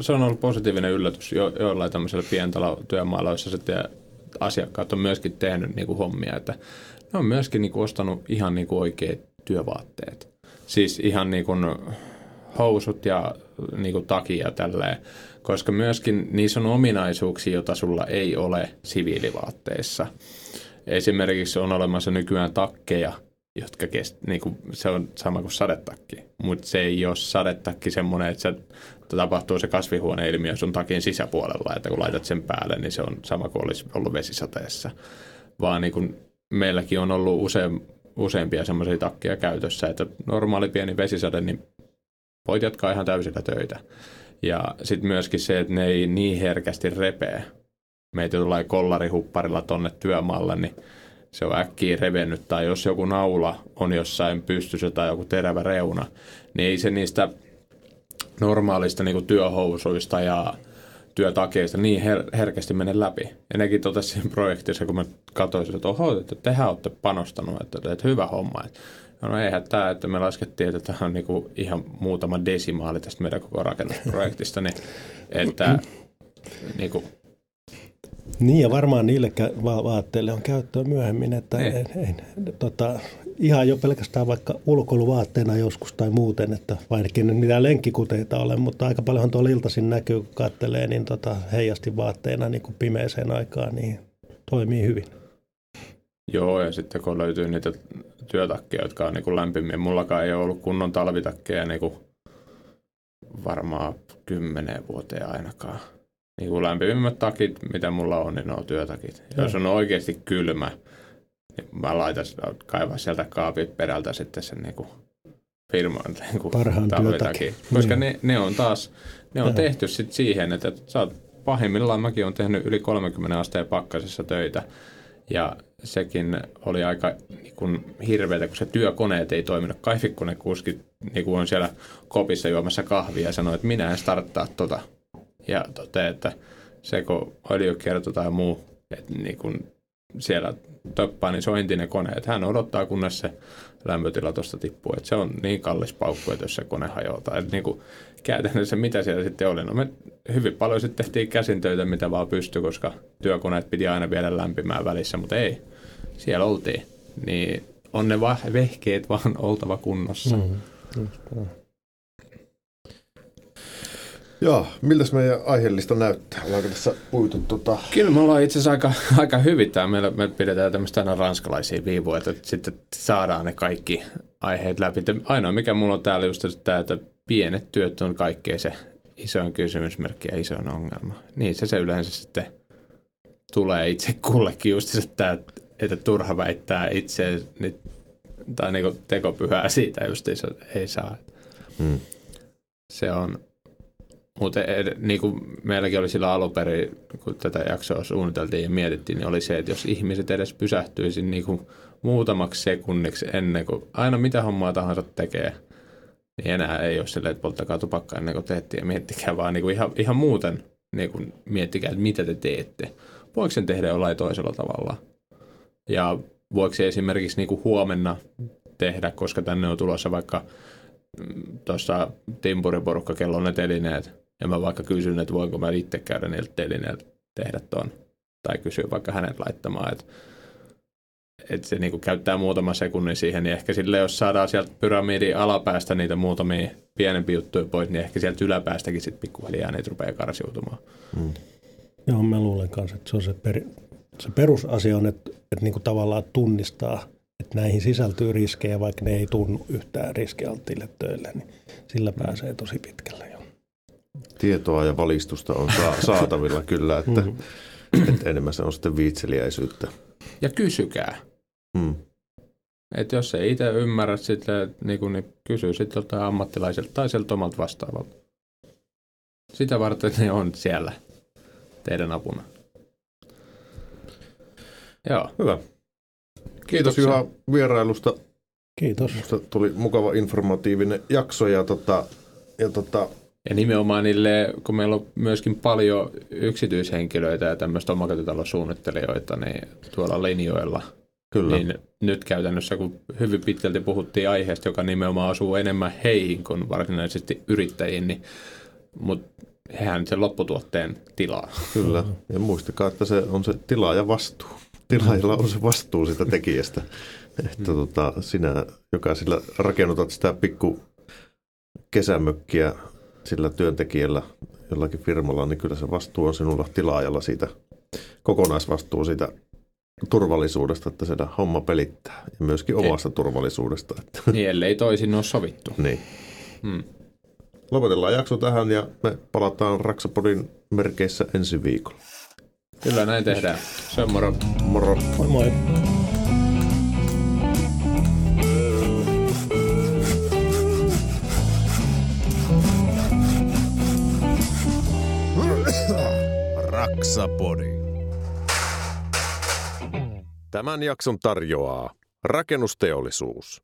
se on ollut positiivinen yllätys jo, joillain tämmöisellä pientalotyömaalla, joissa sitten asiakkaat on myöskin tehnyt niin kuin hommia, että ne on myöskin niin kuin ostanut ihan niin kuin oikeat työvaatteet. Siis ihan niin kuin housut ja niin kuin takia tälleen, koska myöskin niissä on ominaisuuksia, joita sulla ei ole siviilivaatteissa. Esimerkiksi on olemassa nykyään takkeja, jotka kest, niin kuin, se on sama kuin sadetakki, mutta se ei ole sadetakki semmoinen, että se tapahtuu se kasvihuoneilmiö sun takin sisäpuolella, että kun laitat sen päälle, niin se on sama kuin olisi ollut vesisateessa. Vaan niin kuin meilläkin on ollut usein, useampia semmoisia takkeja käytössä, että normaali pieni vesisade, niin voit jatkaa ihan täysillä töitä. Ja sitten myöskin se, että ne ei niin herkästi repee. Meitä tulee kollarihupparilla tonne työmaalle, niin se on äkkiä revennyt. Tai jos joku naula on jossain pystyssä tai joku terävä reuna, niin ei se niistä normaalista niin työhousuista ja työtakeista niin her- herkästi mene läpi. Ja nekin totesi siinä projektissa, kun mä katsoin, että oho, että tehän olette panostanut, että, että hyvä homma. Että No eihän tämä, että me laskettiin, että tämä on niinku ihan muutama desimaali tästä meidän koko rakennusprojektista, niin että niinku, niin ja varmaan niille va- vaatteille on käyttöä myöhemmin, että ei. Ei, ei, tota, ihan jo pelkästään vaikka ulkoiluvaatteena joskus tai muuten, että vaikka nyt mitään lenkkikuteita ole, mutta aika paljon tuolla iltaisin näkyy, kun katselee, niin tota, heijasti vaatteena niin kuin pimeeseen aikaan, niin toimii hyvin. Joo, ja sitten kun löytyy niitä työtakkeja, jotka on niin kuin lämpimiä. Mullakaan ei ole ollut kunnon talvitakkeja niin kuin varmaan kymmeneen vuoteen ainakaan. Niin kuin lämpimimmät takit, mitä mulla on, niin ne on työtakit. Ja jos on oikeasti kylmä, niin mä laitan kaivaa sieltä kaapit perältä sitten sen niin kuin firman niin kuin Parhaan talvitakin. Koska niin. ne, ne, on taas, ne on tehty sitten siihen, että sä oot pahimmillaan mäkin on tehnyt yli 30 asteen pakkasessa töitä. Ja sekin oli aika niin kuin, hirveätä, kun se työkoneet ei toiminut. Kaifikkonekuski niin kuin on siellä kopissa juomassa kahvia ja sanoi, että minä en starttaa tota. Ja tote, että se kun öljykierto tai muu, että niin kuin, siellä töppaanisointi ne koneet. Hän odottaa, kunnes se lämpötila tuosta tippuu. Että se on niin kallis paukku, että jos se kone hajoaa. Että niin kuin, käytännössä mitä siellä sitten oli? No me hyvin paljon sitten tehtiin käsintöitä, mitä vaan pystyi, koska työkoneet piti aina viedä lämpimään välissä, mutta ei. Siellä oltiin. Niin on ne vehkeet vaan oltava kunnossa. Mm, Joo, miltä meidän aiheellista näyttää? Ollaanko tässä puitu tota... Kyllä me ollaan itse asiassa aika, aika hyvin. Meillä, me pidetään tämmöistä aina ranskalaisia viivoja, että sitten saadaan ne kaikki aiheet läpi. Ainoa mikä mulla on täällä just tämä, että pienet työt on kaikkein se isoin kysymysmerkki ja isoin ongelma. Niin se se yleensä sitten tulee itse kullekin just että, että turha väittää itse tai niin tekopyhää siitä just ei saa. Hmm. Se on, mutta niin kuin meilläkin oli sillä alun perin, kun tätä jaksoa suunniteltiin ja mietittiin, niin oli se, että jos ihmiset edes pysähtyisi niin kuin muutamaksi sekunniksi ennen kuin aina mitä hommaa tahansa tekee, niin enää ei ole silleen, että polttakaa tupakkaa ennen kuin teette ja miettikää vaan niin kuin ihan, ihan muuten niin kuin miettikää, että mitä te teette. Voiko sen tehdä jollain toisella tavalla? Ja voiko se esimerkiksi niin kuin huomenna tehdä, koska tänne on tulossa vaikka mm, tuossa timpuriporukka kello ne telineet, ja mä vaikka kysyn, että voinko mä itse käydä niiltä telineiltä tehdä ton, tai kysyä vaikka hänet laittamaan, että että se niinku käyttää muutama sekunnin siihen, niin ehkä sille, jos saadaan sieltä pyramidin alapäästä niitä muutamia pienempiä juttuja pois, niin ehkä sieltä yläpäästäkin sitten pikkuhiljaa niitä rupeaa karsiutumaan. Mm. Joo, mä luulen kanssa, että se on se, per, se perusasia on, että, että niinku tavallaan tunnistaa, että näihin sisältyy riskejä, vaikka ne ei tunnu yhtään riskialttiille töille, niin sillä pääsee tosi pitkälle jo. Tietoa ja valistusta on saatavilla kyllä, että, mm. että enemmän se on sitten viitseliäisyyttä. Ja kysykää. Hmm. Et jos ei itse ymmärrä sitä, niin, kun, niin kysy sitten joltain ammattilaiselta tai sieltä omalta vastaavalta. Sitä varten ne on siellä teidän apuna. Joo. Hyvä. Kiitos Juha vierailusta. Kiitos. Musta tuli mukava informatiivinen jakso ja, tota, ja tota, ja nimenomaan niille, kun meillä on myöskin paljon yksityishenkilöitä ja tämmöistä omakotitalosuunnittelijoita niin tuolla linjoilla, Kyllä. niin nyt käytännössä, kun hyvin pitkälti puhuttiin aiheesta, joka nimenomaan asuu enemmän heihin kuin varsinaisesti yrittäjiin, niin, mutta hehän sen lopputuotteen tilaa. Kyllä, ja muistakaa, että se on se tila ja vastuu. Tilaajilla on se vastuu sitä tekijästä. Että tota, sinä, joka sillä rakennutat sitä pikku kesämökkiä sillä työntekijällä jollakin firmalla, niin kyllä se vastuu on sinulla tilaajalla siitä, kokonaisvastuu siitä turvallisuudesta, että se homma pelittää ja myöskin omasta Ei. turvallisuudesta. Että. Niin, ellei toisin ole sovittu. niin. Hmm. Lopetellaan jakso tähän ja me palataan Raksapodin merkeissä ensi viikolla. Kyllä näin tehdään. Se on moro. Moro. Moi moi. Raksapodi. Tämän jakson tarjoaa rakennusteollisuus.